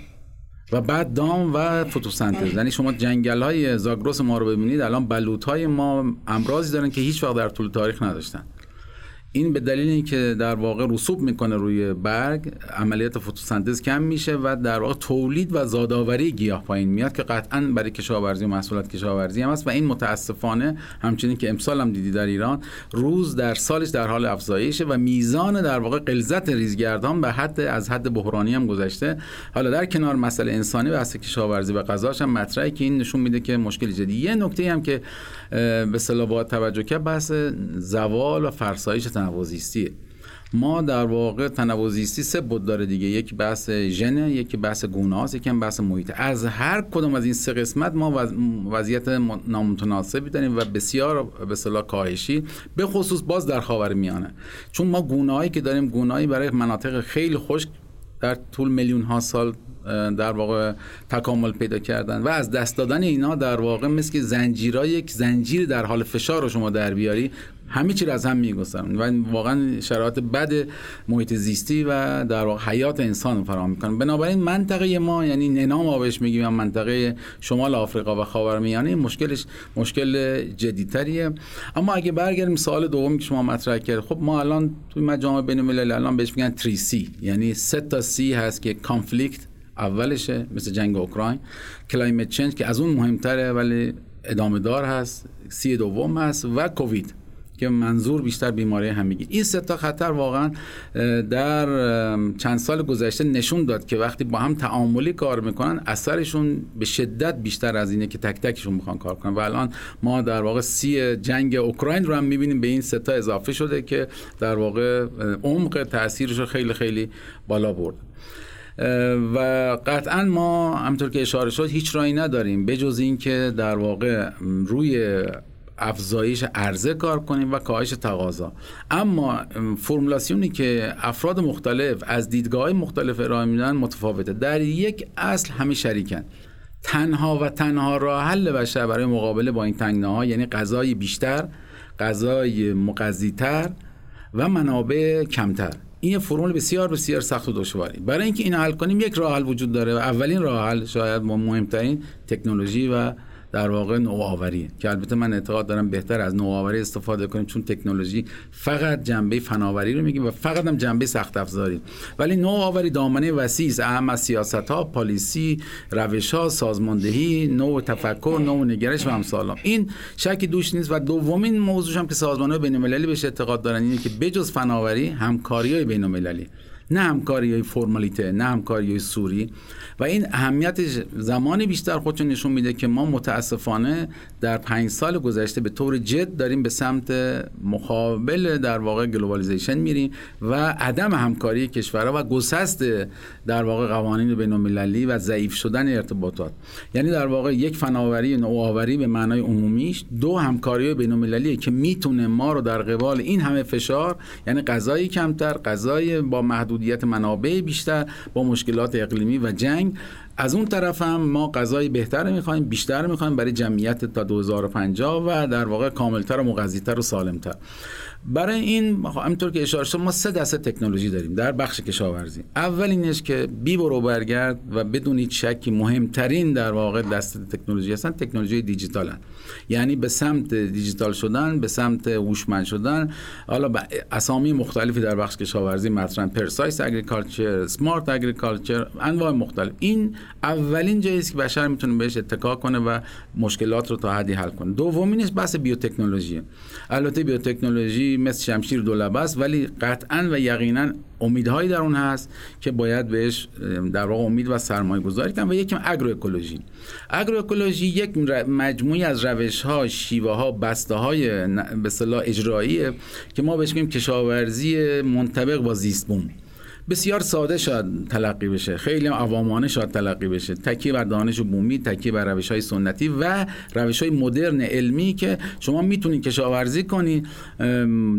و بعد دام و فتوسنتز یعنی شما جنگل های زاگروس ما رو ببینید الان بلوط های ما امراضی دارن که هیچ وقت در طول تاریخ نداشتن. این به دلیل اینکه در واقع رسوب می‌کنه روی برگ عملیات فتوسنتز کم میشه و در واقع تولید و زادآوری گیاه پایین میاد که قطعا برای کشاورزی و محصولات کشاورزی هم است و این متاسفانه همچنین که امسال هم دیدی در ایران روز در سالش در حال افزایشه و میزان در واقع قلزت ریزگردان به حد از حد بحرانی هم گذشته. حالا در کنار مسئله انسانی بحث کشاورزی و غذاش هم مطرحه که این نشون میده که مشکل جدی. یه نکته هم که به اصطلاح باید توجه کرد بحث زوال و فرسایش تنوع زیستیه ما در واقع تنوع سه بود داره دیگه. یک بحث ژن یکی بحث گونه است یکی بحث محیط. از هر کدوم از این سه قسمت ما وضعیت نامتناسبی داریم و بسیار به اصطلاح کاهشی به خصوص باز در خاور میانه. چون ما گونه‌ای که داریم گونه‌ای برای مناطق خیلی خشک در طول میلیون ها سال در واقع تکامل پیدا کردن و از دست دادن اینا در واقع مثل زنجیرا یک زنجیر در حال فشار رو شما در بیاری همه چی رو از هم می‌گذارن و واقعا شرایط بد محیط زیستی و در واقع حیات انسان فراهم می‌کنن بنابراین منطقه ما یعنی ننام آبش میگیم منطقه شمال آفریقا و خاورمیانه مشکلش مشکل جدیتریه اما اگه برگردیم سوال دومی که شما مطرح کرد خب ما الان توی مجامع بین الملل الان بهش میگن 3 C یعنی سه تا C هست که conflict اولشه مثل جنگ اوکراین. climate change که از اون مهمتره ولی ادامه دار هست. C دوم هست و کووید که منظور بیشتر بیماری همه‌گیر. این سه تا خطر واقعا در چند سال گذشته نشون داد که وقتی با هم تعاملی کار می‌کنن اثرشون به شدت بیشتر از اینه که تک تکشون می‌خوان کار کنن. و الان ما در واقع سی جنگ اوکراین رو هم می‌بینیم به این سه تا اضافه شده که در واقع عمق تاثیرش رو خیلی خیلی بالا برد و قطعا ما همطور که اشاره شد هیچ رایی نداریم. بجز اینکه در واقع روی افزایش عرضه کار کنیم و کاهش تقاضا. اما فرمولاسیونی که افراد مختلف از دیدگاه مختلف ارائه میدن متفاوته. در یک اصل همه شریکن. تنها و تنها راه حل بشر برای مقابله با این تنگناها یعنی غذای بیشتر غذای مقضیتر و منابع کمتر. این فرمول بسیار بسیار سخت و دشواری. برای اینکه این حل کنیم یک راه حل وجود داره و اولین راه حل شاید مهمترین تکنولوژی و در واقع نوآوری. که البته من اعتقاد دارم بهتر از نوآوری استفاده کنیم چون تکنولوژی فقط جنبه فناوری رو میگیم و فقط هم جنبه سخت افزاری. ولی نوآوری دامنه وسیع است. اهم از سیاست ها پالیسی روش ها سازماندهی نوع تفکر نوع نگرش و امثال این شکی دوش نیست و دومین موضوع هم که سازمان های بین بهش اعتقاد دارن اینه که بجز فناوری همکاری های بین نه همکاری های فرمالیته نه همکاری های سوری. و این اهمیت زمانی بیشتر خودشون نشون میده که ما متاسفانه در پنج سال گذشته به طور جد داریم به سمت مقابل در واقع globalization میریم و عدم همکاری کشورها و گسست در واقع قوانین بین المللی و ضعیف شدن ارتباطات. یعنی در واقع یک فناوری نوآوری به معنای عمومیش دو همکاری بین المللی که می‌تونه ما رو در قبال این همه فشار یعنی غذای کمتر غذای با محدودیت منابع بیشتر با مشکلات اقلیمی و جنگ. از اون طرف هم ما غذای بهتر می‌خوایم بیشتر می‌خوایم برای جمعیت تا 2050 و در واقع کاملتر و مغذیتر و سالمتر. برای این همینطور که اشاره شد ما سه دسته تکنولوژی داریم در بخش کشاورزی. اول اینش که بی برو برگرد و بدون هیچ شکی مهمترین در واقع دسته تکنولوژی هستن تکنولوژی دیجیتال هستن. یعنی به سمت دیجیتال شدن به سمت هوشمند شدن. حالا اسامی مختلفی در بخش کشاورزی مطرح پرسایس اگریکالچر سمارت اگریکالچر انواع مختلف. این اولین جایی است که بشر می‌تونه بهش اتکا کنه و مشکلات رو تا حدی حل کنه. دومینش بحث بیوتکنولوژی. البته بیوتکنولوژی مثل شمشیر دولبه است ولی قطعا و یقینا امیدهایی در اون هست که باید بهش در واقع امید و سرمایه گذاری کنم و یکم اگرو اکولوژی اگرو اکولوژی یک مجموعی از روش ها شیوه ها بسته های به اجراییه که ما بهش میگیم کشاورزی منطبق با زیست بوم بسیار ساده شاید تلقی بشه. خیلی عوامانه شاید تلقی بشه. تکی بر دانش بومی تکی بر روش های سنتی و روش های مدرن علمی که شما می‌تونید کشاورزی کنی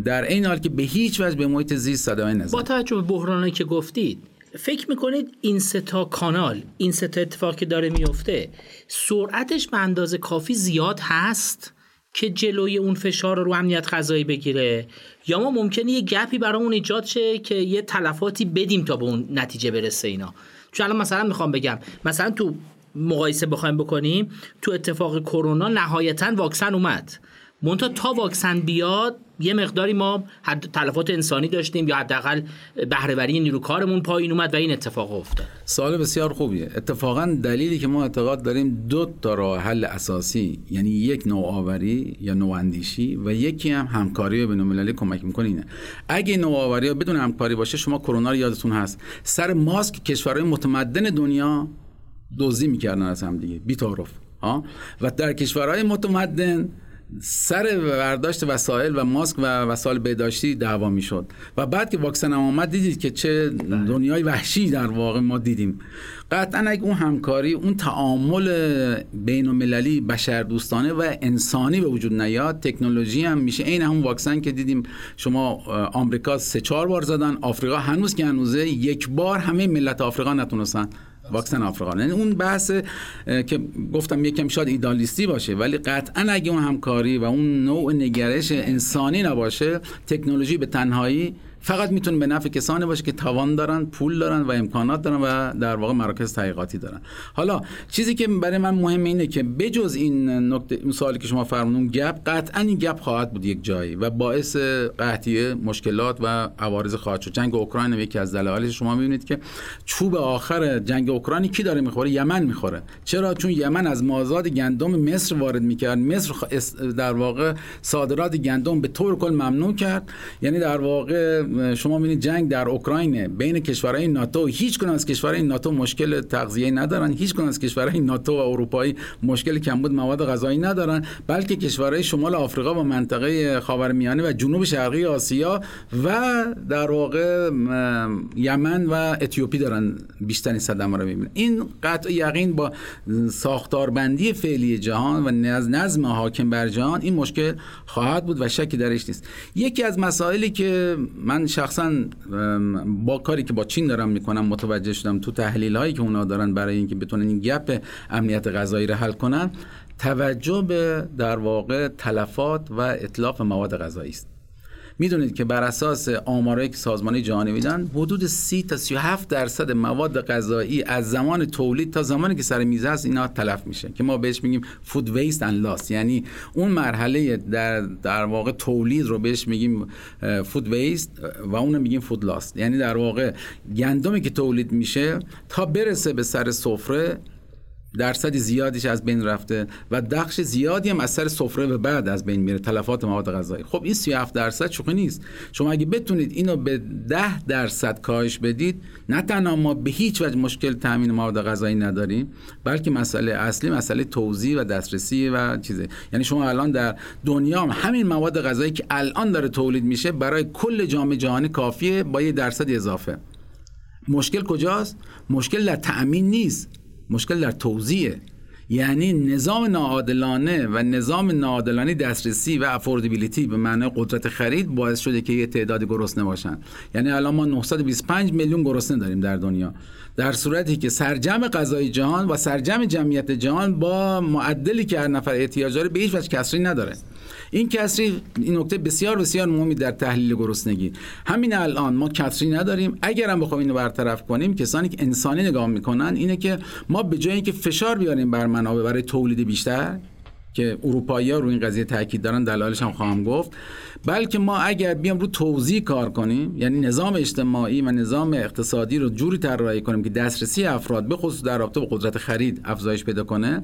در این حال که به هیچ وجه به محیط زیست صدای نزد با توجه به بحرانی که گفتید فکر می‌کنید این ستا کانال این ستا اتفاقی که داره میفته سرعتش به اندازه کافی زیاد هست؟ که جلوی اون فشار رو امنیت غذایی بگیره. یا ما ممکنه یه گپی برامون ایجاد شه که یه تلفاتی بدیم تا به اون نتیجه برسه اینا. چون الان مثلا می‌خوام بگم مثلا تو مقایسه بخوایم بکنیم تو اتفاق کرونا نهایتا واکسن اومد. منتها تا واکسن بیاد یه مقداری ما حد تلفات انسانی داشتیم یا حداقل بهرهوری نیروکارمون پایین اومد و این اتفاق افتاد. سوال بسیار خوبیه. اتفاقا دلیلی که ما اعتقاد داریم دو تا راه حل اساسی یعنی یک نوآوری یا نواندیشی و یکی هم همکاری بین‌المللی کمک می‌کنه اینه. اگه نوآوری بدون همکاری باشه شما کرونا رو یادتون هست. سر ماسک کشورهای متمدن دنیا دزدی می‌کردن از هم دیگه. بی تعارف و در کشورهای متمدن سر برداشت وسایل و ماسک و وسایل بهداشتی دعوا می‌شد. و بعد که واکسن هم آمد دیدید که چه دنیای وحشی در واقع ما دیدیم. قطعا اگه اون همکاری اون تعامل بین المللی بشردوستانه و انسانی به وجود نیاد تکنولوژی هم میشه. این هم واکسن که دیدیم شما آمریکا سه چهار بار زدن آفریقا هنوز که هنوزه یک بار همه ملت آفریقا نتونستن. واکسن آفریقا. یعنی اون بحث که گفتم یکم شاید ایدالیستی باشه ولی قطعا اگه اون همکاری و اون نوع نگرش انسانی نباشه تکنولوژی به تنهایی فقط می‌تونه به نفع کسانی باشه که توان دارن پول دارن و امکانات دارن و در واقع مراکز تحقیقاتی دارن. حالا چیزی که برای من مهم اینه که بجز این نکته این سوالی که شما فرمودون گپ قطعا این گپ خواهد بود یک جایی و باعث قحطی مشکلات و عوارض خواهد شد. جنگ اوکراین یکی از دلایلش شما می‌بینید که چوب آخر جنگ اوکراین کی داره می‌خوره؟ یمن می‌خوره. چرا؟ چون یمن از مازاد گندم مصر وارد می‌کرد. مصر در واقع صادرات گندم به طور کل ممنوع کرد. یعنی در واقع شما می‌بینید جنگ در اوکراین بین کشورهای ناتو هیچ کنه از کشورهای ناتو مشکل تغذیه ندارن. هیچ کنه از کشورهای ناتو و اروپایی مشکل کمبود مواد غذایی ندارن. بلکه کشورهای شمال آفریقا و منطقه خاورمیانه و جنوب شرقی آسیا و در واقع یمن و اتیوپی دارن بیشترین صدمه رو می‌بینن. این قطع یقین با ساختاربندی فعلی جهان و نظم حاکم بر جهان این مشکل خواهد بود و شکی درش نیست. یکی از مسائلی که من شخصا با کاری که با چین دارم می‌کنم متوجه شدم تو تحلیل هایی که اونا دارن برای اینکه بتونن این گپ امنیت غذایی رو حل کنن توجه به در واقع تلفات و اطلاف مواد غذایی است. می‌دونید که بر اساس آمارایی که سازمان جهانی میدن حدود 30 تا 37 درصد مواد غذایی از زمان تولید تا زمانی که سر میز هست اینا تلف میشه. که ما بهش میگیم فود ویست اند لاس یعنی اون مرحله در در واقع تولید رو بهش میگیم فود ویست و اون میگیم فود لاس یعنی در واقع گندمی که تولید میشه تا برسه به سر سفره درصد زیادیش از بین رفته و بخش زیادی هم از سر سفره به بعد از بین میره تلفات مواد غذایی. خب این 37 درصد شوخی نیست. شما اگه بتونید اینو به 10 درصد کاهش بدید نه تنها ما به هیچ وجه مشکل تامین مواد غذایی نداریم بلکه مسئله اصلی مسئله توزیع و دسترسی و چیزه. یعنی شما الان در دنیا هم همین مواد غذایی که الان داره تولید میشه برای کل جامعه جهانی کافیه با یه درصد اضافه. مشکل کجاست؟ مشکل در تأمین نیست. مشکل در توزیعه یعنی نظام ناعادلانه و نظام ناعادلانه دسترسی و افوردیبیلیتی به معنای قدرت خرید باعث شده که یه تعداد گرسنه باشن. یعنی الان ما 925 میلیون گرسنه داریم در دنیا. در صورتی که سرجم غذای جهان و سرجم جمعیت جهان با معدلی که هر نفر احتیاج داره به هیچ وجه کسری نداره. این کسری این نکته بسیار بسیار مهمی در تحلیل گرسنگی. همین الان ما کسری نداریم. اگر هم بخوایم اینو برطرف کنیم کسانی که انسانی نگاه می‌کنن اینه که ما به جای اینکه فشار بیاریم بر منابع برای تولید بیشتر که اروپایی ها رو این قضیه تاکید دارن دلایلش هم خواهم گفت. بلکه ما اگر بیام رو توزیع کار کنیم یعنی نظام اجتماعی و نظام اقتصادی رو جوری طراحی کنیم که دسترسی افراد به خصوص در رابطه با قدرت خرید افزایش پیدا کنه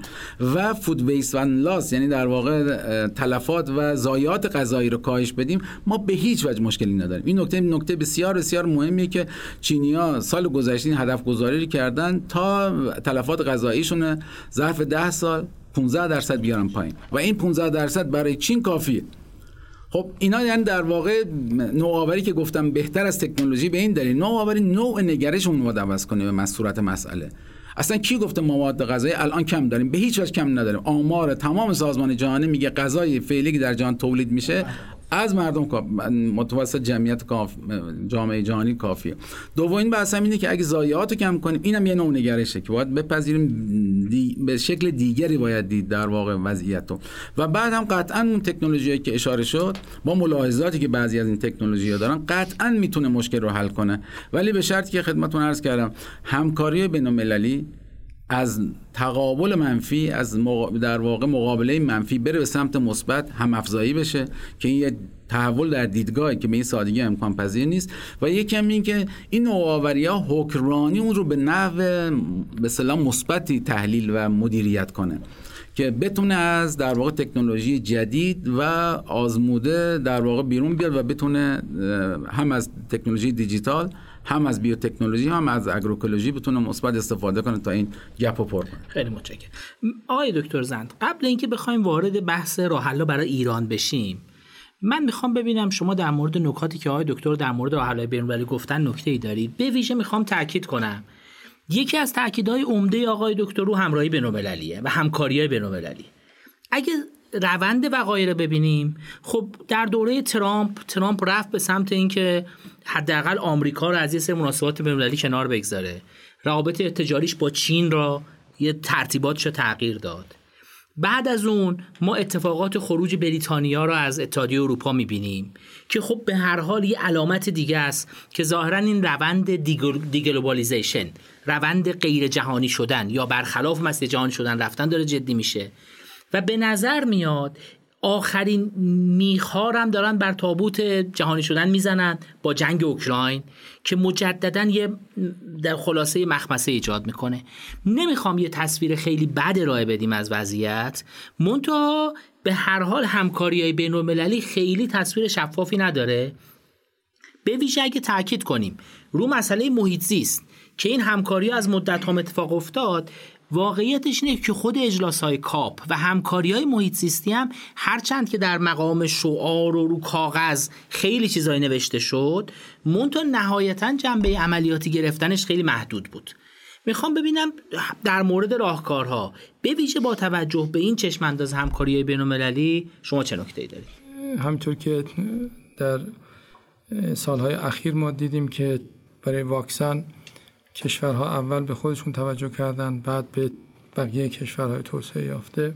و فود ویست و لاس یعنی در واقع تلفات و ضایعات غذایی رو کاهش بدیم ما به هیچ وجه مشکلی نداریم. این نکته نکته بسیار بسیار مهمیه که چینیا سال گذشته هدف گذاری کردن تا تلفات غذاییشون ظرف ده سال 15 درصد بیارن پایین. و این 15 درصد برای چین کافیه. خب اینا یعنی در واقع نوآوری که گفتم بهتر از تکنولوژی به این دلیل. نوآوری نوع نگرش اون رو عوض کنه به صورت مسئله. اصلا کی گفته مواد غذایی الان کم داریم؟ به هیچ وجه کم نداریم. آمار تمام سازمان جهانی میگه غذای فعلی که در جهان تولید میشه از مردم متوسط جمعیت کاف... جامعه جهانی کافیه. دومین بحث اینه که اگه ضایعات رو کم کنیم اینم یه نوع نگرشه که باید بپذیریم دی... به شکل دیگری باید دید در واقع وضعیت رو و بعد هم قطعا اون تکنولوژی که اشاره شد با ملاحظاتی که بعضی از این تکنولوژی ها دارن قطعا می‌تونه مشکل رو حل کنه. ولی به شرطی که خدمتتون عرض کردم همکاری بین از تقابل منفی از در واقع مقابله منفی بره به سمت مثبت هم افزایی بشه که این یه تحول در دیدگاهی که به این سادگی امکان پذیر نیست. و یکم این که این نوآوری ها حکرانی اون رو به نحو به سلام مثبتی تحلیل و مدیریت کنه که بتونه از در واقع تکنولوژی جدید و آزموده در واقع بیرون بیاد و بتونه هم از تکنولوژی دیجیتال هم از بیوتکنولوژی هم از اگروکولوژی بتونه مثبت استفاده کنه تا این گپ رو پر کنه خیلی متشکرم. آقای دکتر زند قبل اینکه بخوایم وارد بحث راه برای ایران بشیم من می‌خوام ببینم شما در مورد نکاتی که آقای دکتر در مورد راه حل بین‌المللی گفتن نکته ای دارید. به ویژه می‌خوام تاکید کنم. یکی از تاکیدهای عمده آقای دکتر رو همراهی بین‌المللیه و همکاری‌های بین‌المللی اگه روند وقایع رو ببینیم. خب در دوره ترامپ ترامپ رفت به سمت اینکه حداقل آمریکا رو از یه سری مناسبات بین‌المللی کنار بگذاره. روابط تجاریش با چین را یه ترتیباتش تغییر داد. بعد از اون ما اتفاقات خروج بریتانیا را از اتحادیه اروپا می‌بینیم که خب به هر حال یه علامت دیگه است که ظاهرا این روند deglobalization روند غیر جهانی شدن یا برخلاف مسیر جهانی شدن رفتن داره جدی میشه. و به نظر میاد آخرین میخارم دارن بر تابوت جهانی شدن می‌زنن با جنگ اوکراین که مجددا یه در خلاصه مخمسه ایجاد می‌کنه. نمی‌خوام یه تصویر خیلی بد ارائه بدیم از وضعیت. منتها به هر حال همکاری های بین خیلی تصویر شفافی نداره. به ویژه اگه تاکید کنیم رو مسئله محیط زیست که این همکاری از مدت هم اتفاق افتاد واقعیتش اینه که خود اجلاس های کاپ و همکاری های محیط زیستی هم هرچند که در مقام شعار و رو کاغذ خیلی چیزایی نوشته شد مونتا نهایتا جنبه عملیاتی گرفتنش خیلی محدود بود. می‌خوام ببینم در مورد راهکارها به ویژه با توجه به این چشمانداز همکاری بین‌المللی شما چه نکته‌ای دارید؟ همطور که در سالهای اخیر ما دیدیم که برای واکسن کشورها اول به خودشون توجه کردن بعد به بقیه کشورهای توسعه یافته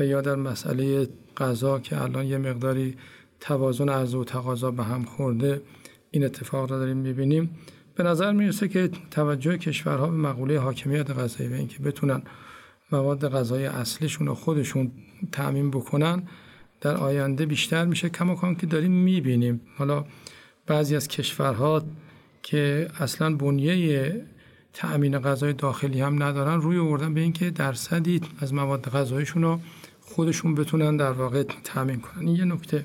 و یا در مسئله غذا که الان یه مقداری توازن عرضه و تقاضا به هم خورده این اتفاق را داریم می‌بینیم. به نظر می‌رسه که توجه کشورها به مقوله حاکمیت غذایی و اینکه بتونن مواد غذایی اصلیشون رو خودشون تعمین بکنن در آینده بیشتر میشه. کماکان که داریم می‌بینیم. حالا بعضی از کشورها که اصلا بنیه تأمین غذای داخلی هم ندارن روی آوردن به اینکه درصدی از مواد غذایشون رو خودشون بتونن در واقع تأمین کنن. این یه نکته.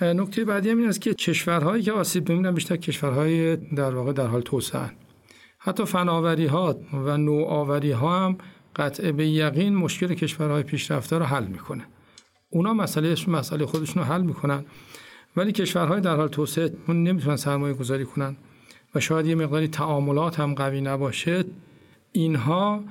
نکته بعدی هم این است که کشورهایی که آسیب می‌بینن بیشتر کشورهای در واقع در حال توسعه حتی فناوری ها و نوآوری ها هم قطع به یقین مشکل کشورهای پیشرفته رو حل می‌کنه. اونا مسئله مسئله خودشون رو حل می‌کنن. ولی کشورهای در حال توسعه نمی‌تونن سرمایه گذاری کنن. و شاید یه مقداری تعاملات هم قوی نباشه اینها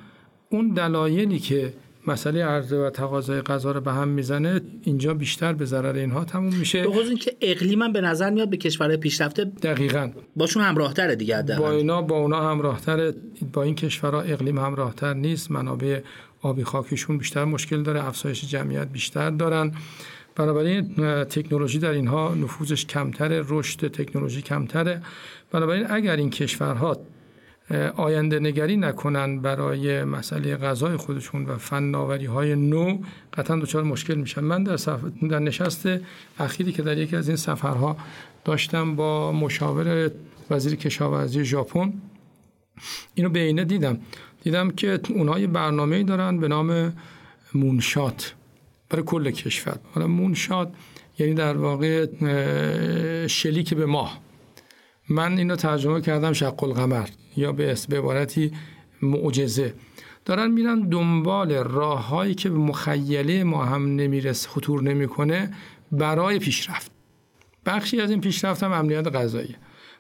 اون دلایلی که مسئله عرضه و تقاضای غذا رو به هم می‌زنه اینجا بیشتر به ضرر اینها تموم میشه. به اینکه اقلیما به نظر میاد به کشورهای پیشرفته دقیقا. باشون همراهتره دیگه با اینا با اونا همراهتره. با این کشورها اقلیم همراهتر نیست. منابع آبی خاکیشون بیشتر مشکل داره. افزایش جمعیت بیشتر دارن. بنابراین تکنولوژی در اینها نفوذش کمتره رشد تکنولوژی کمتره. بنابراین اگر این کشورها آینده نگری نکنن برای مسئله غذای خودشون و فناوری های نو قطعا دچار مشکل میشن. من در, در نشست اخیری که در یکی از این سفرها داشتم با مشاور وزیر کشاورزی ژاپن اینو به اینه دیدم. دیدم که اونها یه برنامه دارن به نام مونشات. برای کل کشور. حالا مونشات یعنی در واقع شلیک به ماه. من اینو ترجمه کردم شق القمر یا به عبارتی معجزه. دارن میرن دنبال راههایی که به مخیله ما هم نمیرس خطور نمی‌کنه برای پیشرفت. بخشی از این پیشرفت هم امنیت غذایی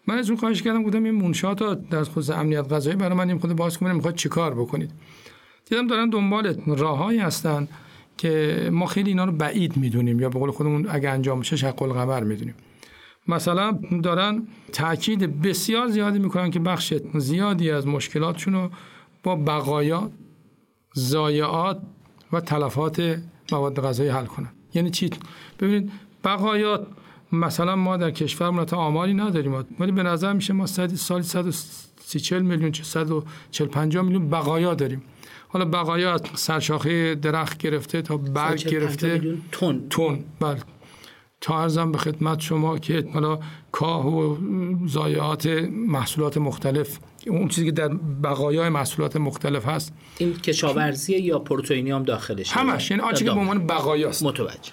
من از اون خواهش کردم گفتم این منشات ها در خصوص امنیت غذایی برای من این خود باز کنم می‌خواد چیکار بکنید؟ دیدم دارن دنبال راههایی هستن که ما خیلی اینا رو بعید می‌دونیم یا به قول خودمون اگه انجام بشه شق القمر می‌دونیم. مثلا دارن تاکید بسیار زیادی می‌کنن که بخش زیادی از مشکلاتشون رو با بقایات ضایعات و تلفات مواد غذایی حل کنن. یعنی چی؟ ببینید بقایات مثلا ما در کشور تا آماری نداریم ولی به نظر میشه ما سالی 130 میلیون چه 140 50 میلیون بقایا داریم. حالا بقایا از سرشاخه درخت گرفته تا برگ گرفته. تون تون بله. تا ارزم به خدمت شما که حالا کاه و ضایعات محصولات مختلف اون چیزی که در بقایای محصولات مختلف هست. این کشاورزی یا پروتئینی هم داخلش؟ همش. یعنی آنچه که به عنوان بقایاست. متوجه.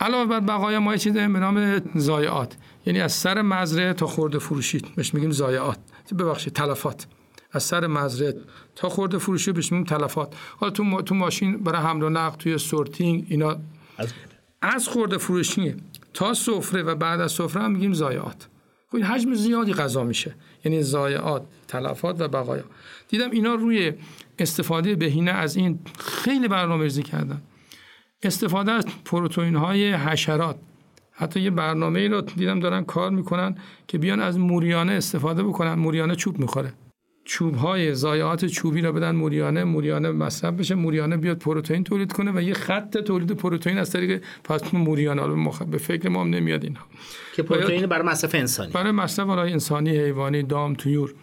علاوه بر بقایا ما چیزی به نام ضایعات. یعنی از سر مزرعه تا خورده فروشی. بهش میگیم ضایعات. ببخشید تلفات. از سر مزرعه. تا خورده فروشی بهش میگیم تلفات. حالا تو تو ماشین برای حمل و نقل توی سورتینگ اینا از, از خورده فروشی تا سفره و بعد از سفره هم میگیم ضایعات خب این حجم زیادی غذا میشه. یعنی ضایعات تلفات و بقایا. دیدم اینا روی استفاده بهینه از این خیلی برنامه‌ریزی کردن. استفاده از پروتئین های حشرات. حتی یه برنامه ای رو دیدم دارن کار می‌کنن که بیان از موریانه استفاده بکنن. موریانه چوب می‌خوره. چوب های ضایعات چوبی رو بدن موریانه موریانه مصرف بشه موریانه بیاد پروتئین تولید کنه و یه خط تولید پروتئین از طریق پس موریانه. مخ... به فکر ما هم نمیاد اینها. که پروتئین برای مصرف انسانی. برای مصرف انسانی حیوانی دام تویور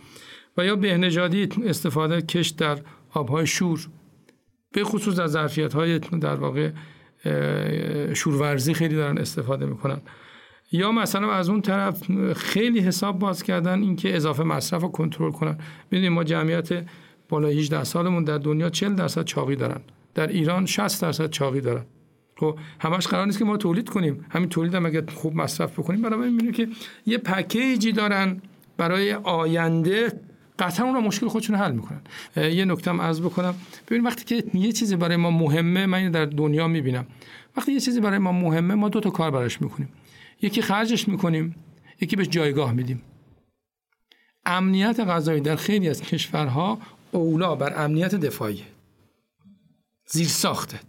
و یا بهنژادی استفاده کش در آبهای شور. به خصوص در ظرفیت های در واقع شورورزی خیلی دارن استفاده می‌کنن. یا مثلا از اون طرف خیلی حساب باز کردن اینکه اضافه مصرف رو کنترل کنن. ببینید ما جمعیت بالا 18 سالمون در دنیا 40 درصد چاقی دارن. در ایران 60 درصد چاقی دارن. خب همش قرار نیست که ما تولید کنیم. همین تولید هم اگه خوب مصرف بکنیم برای می‌بینیم که یه پکیجی دارن برای آینده قطعا اون مشکل خودشون حل می‌کنن. یه نکته از بکنم. ببین وقتی که یه چیزی برای ما مهمه من در دنیا می‌بینم. وقتی یه چیزی برای ما مهمه ما دو تا کار براش می‌کنیم. یکی خرجش می‌کنیم یکی بهش جایگاه میدیم. امنیت غذایی در خیلی از کشورها اولا بر امنیت دفاعی زیر ساخته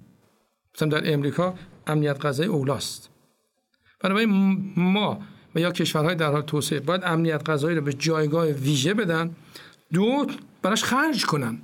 مثلا در امریکا امنیت غذایی اولاست. بنابراین ما و یا کشورهای در حال توسعه باید امنیت غذایی رو به جایگاه ویژه بدن دو براش خرج کنن.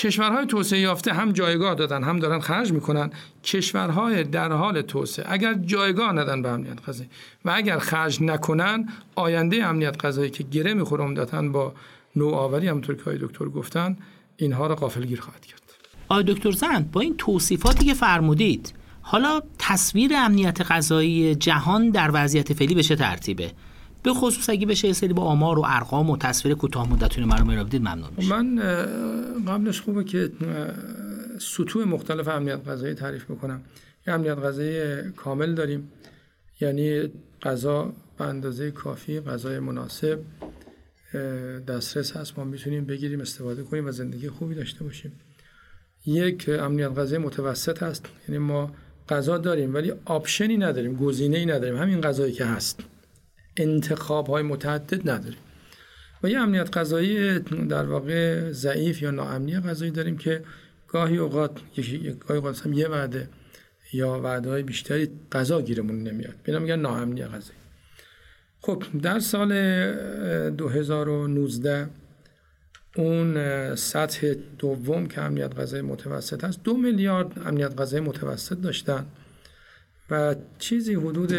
کشورهای توسعه یافته هم جایگاه دادن هم دارن خرج می‌کنن. کشورهای در حال توسعه. اگر جایگاه ندن به امنیت غذایی و اگر خرج نکنن آینده امنیت غذایی که گره می‌خوره عمدتا با نوآوری همونطور که دکتر گفتن اینها را غافلگیر خواهد کرد. آقای دکتر زند با این توصیفاتی که فرمودید حالا تصویر امنیت غذایی جهان در وضعیت فعلی به چه ترتیبه؟ به خصوص اگه بشه یه سری با آمار و ارقام و تصویر کوتاه مدتونه مرا رو بدید ممنون میشه من قبلش خوبه که سطوح مختلف امنیت غذایی تعریف می‌کنم یه امنیت غذایی کامل داریم. یعنی غذا به اندازه کافی غذای مناسب دسترس هست. ما می‌تونیم بگیریم استفاده کنیم و زندگی خوبی داشته باشیم. یک امنیت غذایی متوسط هست. یعنی ما غذا داریم ولی آپشنی نداریم گزینه ای نداریم. همین غذایی که هست. انتخاب های متعدد نداریم. و یه امنیت غذایی در واقع ضعیف یا ناامنی غذایی داریم که گاهی اوقات گاهی اوقات هم یه وعده یا وعده های بیشتری غذا گیرمون نمیاد. بینا میگن ناامنی غذایی خب در سال 2019 اون سطح دوم که امنیت غذایی متوسط هست دو میلیارد امنیت غذایی متوسط داشتن و چیزی حدود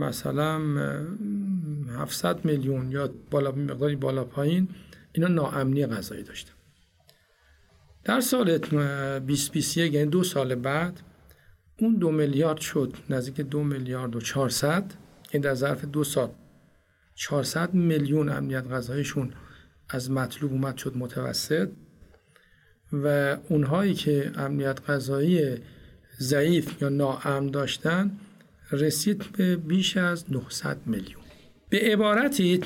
مثلا 700 میلیون یا بالا مقداری بالا پایین اینا ناامنی غذایی داشتن. در سال 2021 یعنی دو سال بعد اون دو میلیارد شد نزدیک دو میلیارد و 400 این در ظرف دو سال 400 میلیون امنیت غذاییشون از مطلوب اومد شد متوسط. و اونهایی که امنیت غذایی ضعیف یا ناامن داشتن رسید به بیش از 900 میلیون. به عبارتی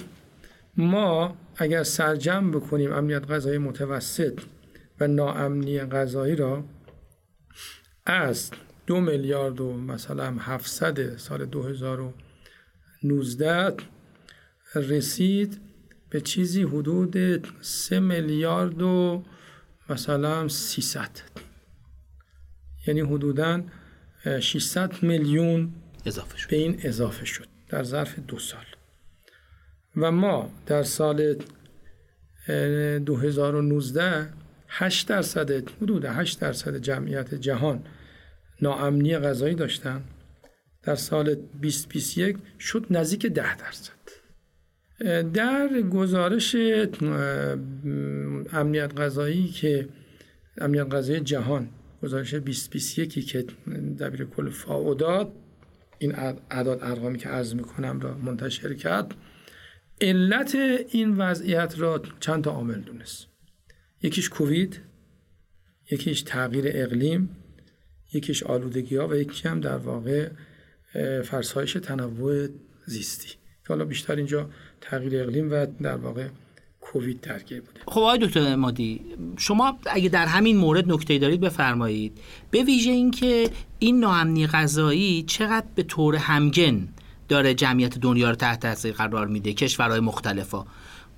ما اگر سرجم بکنیم امنیت غذایی متوسط و ناامنی غذایی را از دو میلیارد و مثلا 700 سال 2019 رسید به چیزی حدود سه میلیارد و مثلا 300 یعنی حدودا 600 میلیون اضافه شد. به این اضافه شد در ظرف دو سال. و ما در سال 2019 8 درصد حدود 8 درصد جمعیت جهان ناامنی غذایی داشتن. در سال 2021 شد نزدیک ده درصد. در گزارش امنیت غذایی که امنیت غذایی جهان گزارش 2021 که دبیر کل فاو داد این اعداد ارقامی که عرض می‌کنم را منتشر کرد. علت این وضعیت را چند تا عامل دونست. یکیش کووید یکیش تغییر اقلیم یکیش آلودگی ها و یکی هم در واقع فرسایش تنوع زیستی. که حالا بیشتر اینجا تغییر اقلیم و در واقع کووید درگیر بوده. خب آقای دکتر مادی شما اگه در همین مورد نکته دارید بفرمایید. به ویژه اینکه این ناامنی غذایی چقدر به طور همگن داره جمعیت دنیا رو تحت تاثیر قرار میده کشورهای مختلفا.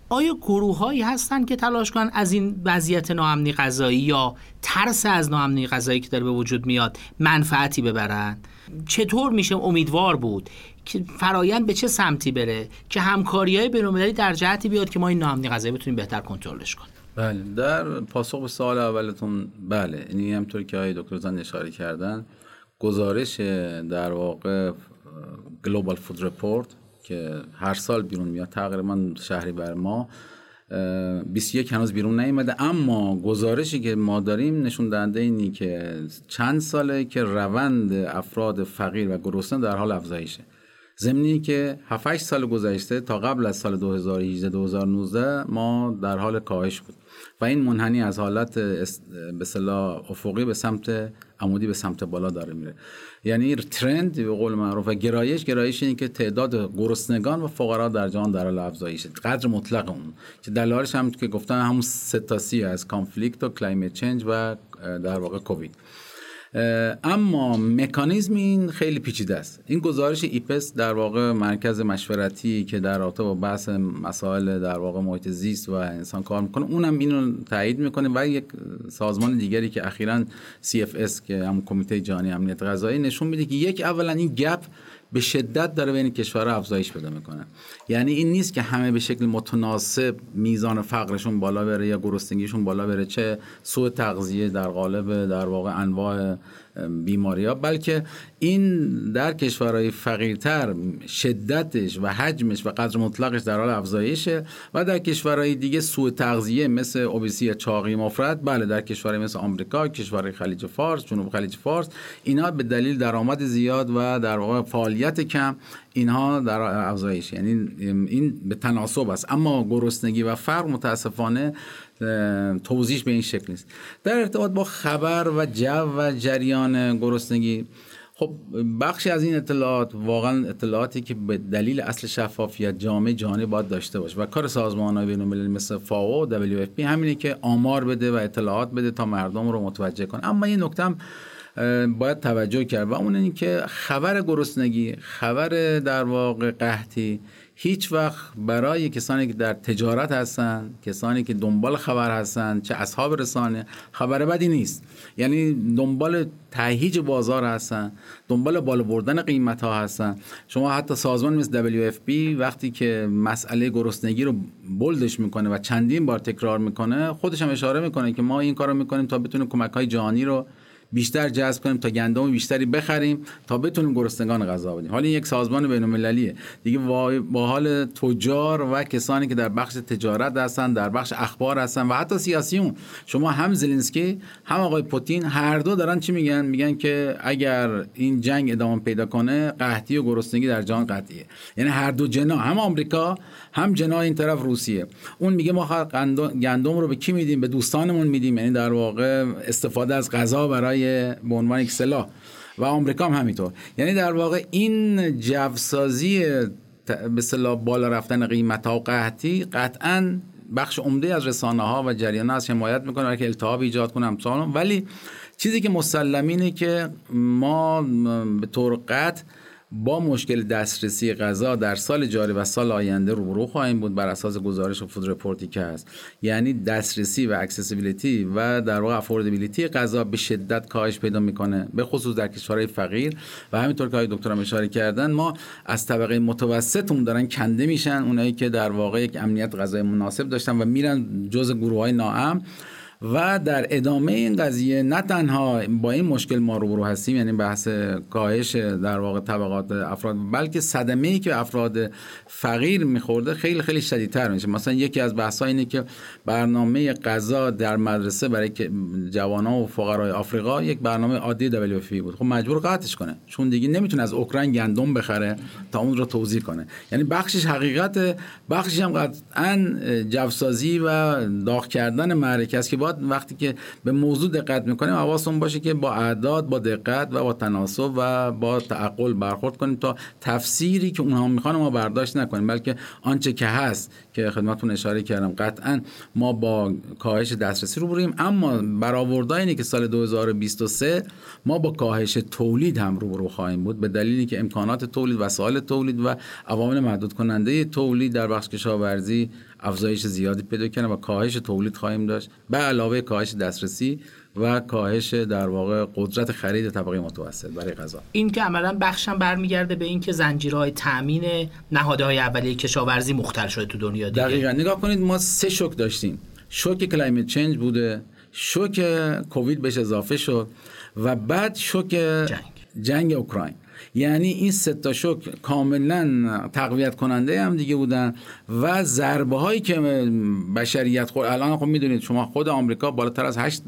آیا گروه هایی هستن که تلاش کنن از این وضعیت ناامنی غذایی یا ترس از ناامنی غذایی که داره به وجود میاد منفعتی ببرن؟ چطور میشه؟ امیدوار بود. فرایند به چه سمتی بره که همکاری های بین‌المللی در جهتی بیاد که ما این ناامنی غذایی بتونیم بهتر کنترلش کنیم. بله در پاسخ به سوال اولتون بله این همطور که آقای دکتر زن اشاره کردن گزارش در واقع گلوبال فود رپورت که هر سال بیرون میاد تقریبا شهری بر ما 21 هنوز بیرون نیومده اما گزارشی که ما داریم نشون دهنده اینی که چند ساله که روند افراد فقیر و گرسنه در حال افزایشه. زمینی که 7 سال گذشته تا قبل از سال 2018 2019 ما در حال کاهش بود و این منحنی از حالت به اصطلاح افقی به سمت عمودی به سمت بالا داره میره. یعنی trend به قول معروف و گرایش گرایش اینه که تعداد گرسنگان و فقرا در جهان در حال قدر مطلق اون. که دلایلش هم که گفتن همون سه تا C از conflict و climate change و در واقع کووید اما مکانیزم این خیلی پیچیده است. این گزارش ایپس در واقع مرکز مشورتی که در رابطه با بحث مسائل در واقع محیط زیست و انسان کار می‌کنه اونم اینو تایید می‌کنه و یک سازمان دیگری که اخیرا CFS که هم کمیته جهانی امنیت غذایی نشون میده که یک اولا این گپ به شدت داره بین کشورها افزایش پیدا می‌کنه. یعنی این نیست که همه به شکل متناسب میزان فقرشون بالا بره یا گرسنگیشون بالا بره چه سوء تغذیه در قالب در واقع انواع بیماری ها بلکه این در کشورهای فقیرتر شدتش و حجمش و قدر مطلقش در حال افزایشه و در کشورهای دیگه سوء تغذیه مثل اوبیسی چاقی مفرد بله در کشورهای مثل آمریکا کشورهای خلیج فارس جنوب خلیج فارس اینا به دلیل درآمد زیاد و در واقع فعالیت کم اینها در افزایش. یعنی این به تناسب است. اما گرسنگی و فقر متاسفانه توضیح به این شکل نیست. در ارتباط با خبر و جو و جریان گرسنگی خب بخشی از این اطلاعات واقعا اطلاعاتی که به دلیل اصل شفافیت جامعه جهانی باید داشته باشه و کار سازمان های بین مثل فاو و WFP همینه که آمار بده و اطلاعات بده تا مردم رو متوجه کنه اما این نکته باید توجه کرد و اون این که خبر گرسنگی خبر در واقع قحطی هیچ وقت برای کسانی که در تجارت هستن کسانی که دنبال خبر هستن چه اصحاب رسانه خبر بدی نیست. یعنی دنبال تهیج بازار هستن دنبال بالا بردن قیمت ها هستن. شما حتی سازمان مثل WFP وقتی که مسئله گرسنگی رو بلدش می‌کنه و چندین بار تکرار می‌کنه خودش هم اشاره می‌کنه که ما این کارو می‌کنیم تا بتونیم کمک های جهانی رو بیشتر جذب کنیم تا گندم بیشتری بخریم تا بتونیم گرسنگان غذا بدیم. حالا این یک سازمان بین المللیه دیگه با حال تجار و کسانی که در بخش تجارت هستن در بخش اخبار هستن و حتی سیاسیون شما هم زلنسکی هم آقای پوتین هر دو دارن چی میگن؟ میگن که اگر این جنگ ادامه پیدا کنه قحطی و گرسنگی در جهان قطعیه. یعنی هر دو جنا هم آمریکا هم جنا این طرف روسیه. اون میگه ما گندم رو به کی میدیم؟ به دوستانمون میدیم. یعنی در واقع استفاده از غذا برای به عنوان یک سلاح. و آمریکا هم همینطور. یعنی در واقع این جوسازی به صلاح بالا رفتن قیمت ها و قحطی قطعا بخش عمده از رسانه ها و جریان از حمایت می‌کنه. که التهاب ایجاد کنه ولی چیزی که مسلمه اینه که ما به طور قطع با مشکل دسترسی غذا در سال جاری و سال آینده روبرو خواهیم بود بر اساس گزارش food report ی که هست. یعنی دسترسی و accessibility و در واقع affordability غذا به شدت کاهش پیدا می‌کنه به خصوص در کشورهای فقیر. و همینطور که دکترم اشاره کردن ما از طبقه متوسط اون دارن کنده میشن. اونایی که در واقع یک امنیت غذای مناسب داشتن و میرن جز گروه های ناام و در ادامه این قضیه نه تنها با این مشکل ما روبرو هستیم یعنی بحث کاهش در واقع طبقات افراد بلکه صدمه ای که افراد فقیر میخورده خیلی خیلی شدیدتر میشه. مثلا یکی از بحث اینه که برنامه غذا در مدرسه برای جوانان و فقرای آفریقا یک برنامه عادی WFP بود. خب مجبور قطعش کنه چون دیگه نمی‌تونه از اوکراین گندم بخره تا اون رو توضیح کنه. یعنی بخشش حقیقت بخشش هم قطعا جوسازی و داغ کردن معرکه است که وقتی که به موضوع دقت می‌کنیم حواسمون باشه که با اعداد با دقت و با تناسب و با تعقل برخورد کنیم تا تفسیری که اونها می‌خوان ما برداشت نکنیم. بلکه آنچه که هست که خدمتتون اشاره کردم قطعا ما با کاهش دسترسی رو بریم اما برآوردهای اینه که سال 2023 ما با کاهش تولید هم رو خواهیم بود به دلیلی که امکانات تولید وسایل تولید و عوامل محدود کننده تولید در بخش کشاورزی افزایش زیادی پیدا کنه و کاهش تولید خواهیم داشت. به علاوه کاهش دسترسی و کاهش در واقع قدرت خرید طبقه متوسط برای غذا. این که عملا بخشم برمیگرده به اینکه زنجیرهای تامین نهادهای اولیه کشاورزی مختل شده تو دنیا دیگه. دقیقا. نگاه کنید ما سه شوک داشتیم. شوک کلایمت چنج بوده شوک کووید بهش اضافه شد و بعد شوک جنگ, جنگ اوکراین. یعنی این سه تا شوک کاملا تقویت کننده هم دیگه بودن و ضربه هایی که بشریت خود الان خب می‌دونید شما خود آمریکا بالاتر از 8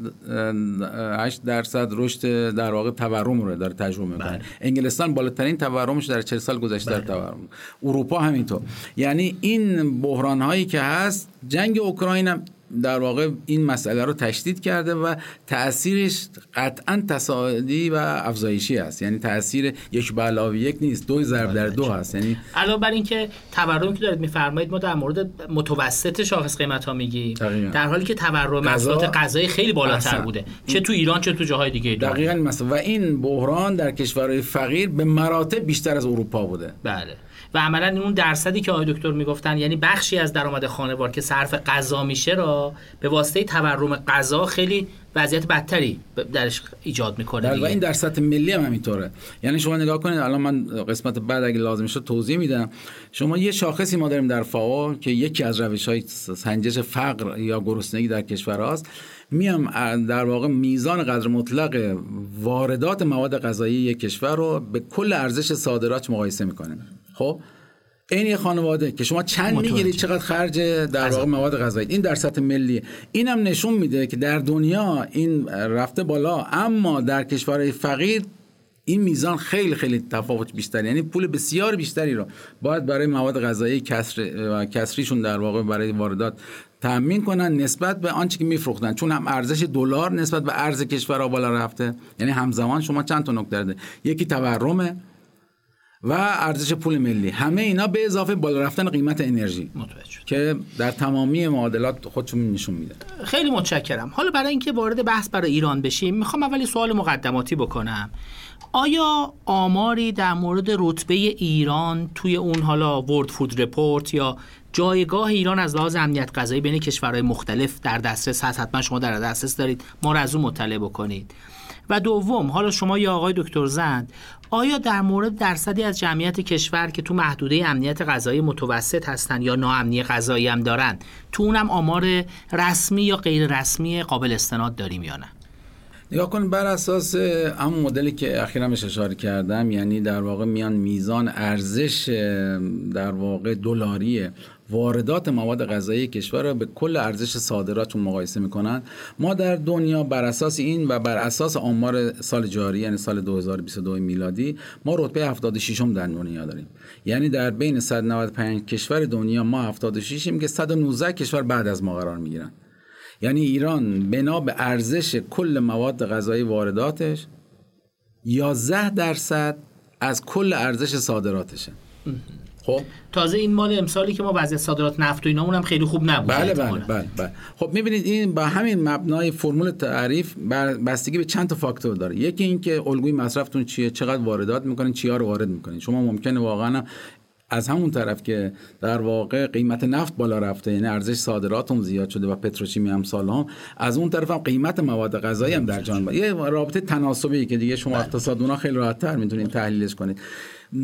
8 درصد رشد در واقع تورم رو داره تجربه می‌کنه بله. انگلستان بالاترین تورمش در 40 سال گذشته بله. در تورم اروپا همینطور یعنی این بحران هایی که هست جنگ اوکراین هم در واقع این مسئله رو تشدید کرده و تاثیرش قطعا تصاعدی و افزایشی است. یعنی تاثیر یک به علاوه یک نیست دو ضرب در دو هست یعنی علاوه بر اینکه تورم که دارید میفرمایید ما در مورد متوسط شاخص قیمت ها میگی در حالی که تورم محصولات غذایی خیلی بالاتر بوده چه تو ایران چه تو جاهای دیگه دقیقاً مثلا. و این بحران در کشورهای فقیر به مراتب بیشتر از اروپا بوده. بله. و عملا اون درصدی که آقای دکتر می‌گفتن یعنی بخشی از درآمد خانوار که صرف غذا میشه را به واسطه تورم غذا خیلی وضعیت بدتری درش ایجاد می‌کنه و این در سطح ملی هم همینطوره. یعنی شما نگاه کنید الان من قسمت بعد اگه لازم شد توضیح میدم. شما یه شاخصی ما داریم در فاو که یکی از روش های سنجش فقر یا گرسنگی در کشور هاست. میام در واقع میزان قدر مطلق واردات مواد غذایی یک کشور رو به کل ارزش صادرات مقایسه می‌کنیم. خب؟ این یه خانواده که شما چند می‌گیرید چقدر خرج در واقع مواد غذایی. این در سطح ملی. اینم نشون میده که در دنیا این رفته بالا. اما در کشورهای فقیر این میزان خیلی خیلی تفاوت بیشتر یعنی پول بسیار بیشتری رو باید برای مواد غذایی کسر کسریشون در واقع برای واردات تامین کنن نسبت به آنچه که میفروختن. چون هم ارزش دلار نسبت به ارز کشورها بالا رفته. یعنی همزمان شما چند تا نکته یکی تورمه. و ارزش پول ملی. همه اینا به اضافه بالا رفتن قیمت انرژی. که در تمامی معادلات خودشون نشون میده. خیلی متشکرم. حالا برای اینکه وارد بحث برای ایران بشیم می‌خوام اولی سوال مقدماتی بکنم. آیا آماری در مورد رتبه ایران توی اون حالا ورد فود رپورت یا جایگاه ایران از لحاظ امنیت غذایی بین کشورهای مختلف در دسترس هست؟ حتما شما در دسترس دارید. ما رو از اون مطلع بکنید. و دوم حالا شما یا آقای دکتر زند آیا در مورد درصدی از جمعیت کشور که تو محدوده امنیت غذایی متوسط هستن یا ناامنی غذایی هم دارن تو اونم آمار رسمی یا غیر رسمی قابل استناد داریم یا نه؟ نگاه کن بر اساس همون مدلی که اخیرا بهش اشاره کردم یعنی در واقع میان میزان ارزش در واقع دلاری واردات مواد غذایی کشور را به کل ارزش صادراتون مقایسه می‌کنن. ما در دنیا بر اساس این و بر اساس آمار سال جاری یعنی سال 2022 میلادی ما رتبه 76 م در دنیا داریم. یعنی در بین 195 کشور دنیا ما 76 یم که 119 کشور بعد از ما قرار می‌گیرن. یعنی ایران بنا به ارزش کل مواد غذایی وارداتش 11 درصد از کل ارزش صادراتشه. خب. تازه این مال امسالی که ما وضعیت صادرات نفت و اینامون هم خیلی خوب نبود. بله بله بله, بله. خب می‌بینید این با همین مبنای فرمول تعریف بستگی به چند تا فاکتور داره. یکی اینکه الگوی مصرفتون چیه چقدر واردات می‌کنین چیا رو وارد می‌کنین. شما ممکنه واقعا از همون طرف که در واقع قیمت نفت بالا رفته یعنی ارزش صادراتم زیاد شده و پتروشیمی هم سال هم از اون طرف هم قیمت مواد غذایی هم در جان یه رابطه تناسبی که دیگه شما بله. اقتصادونا خیلی راحت تر می‌تونید تحلیلش کنید.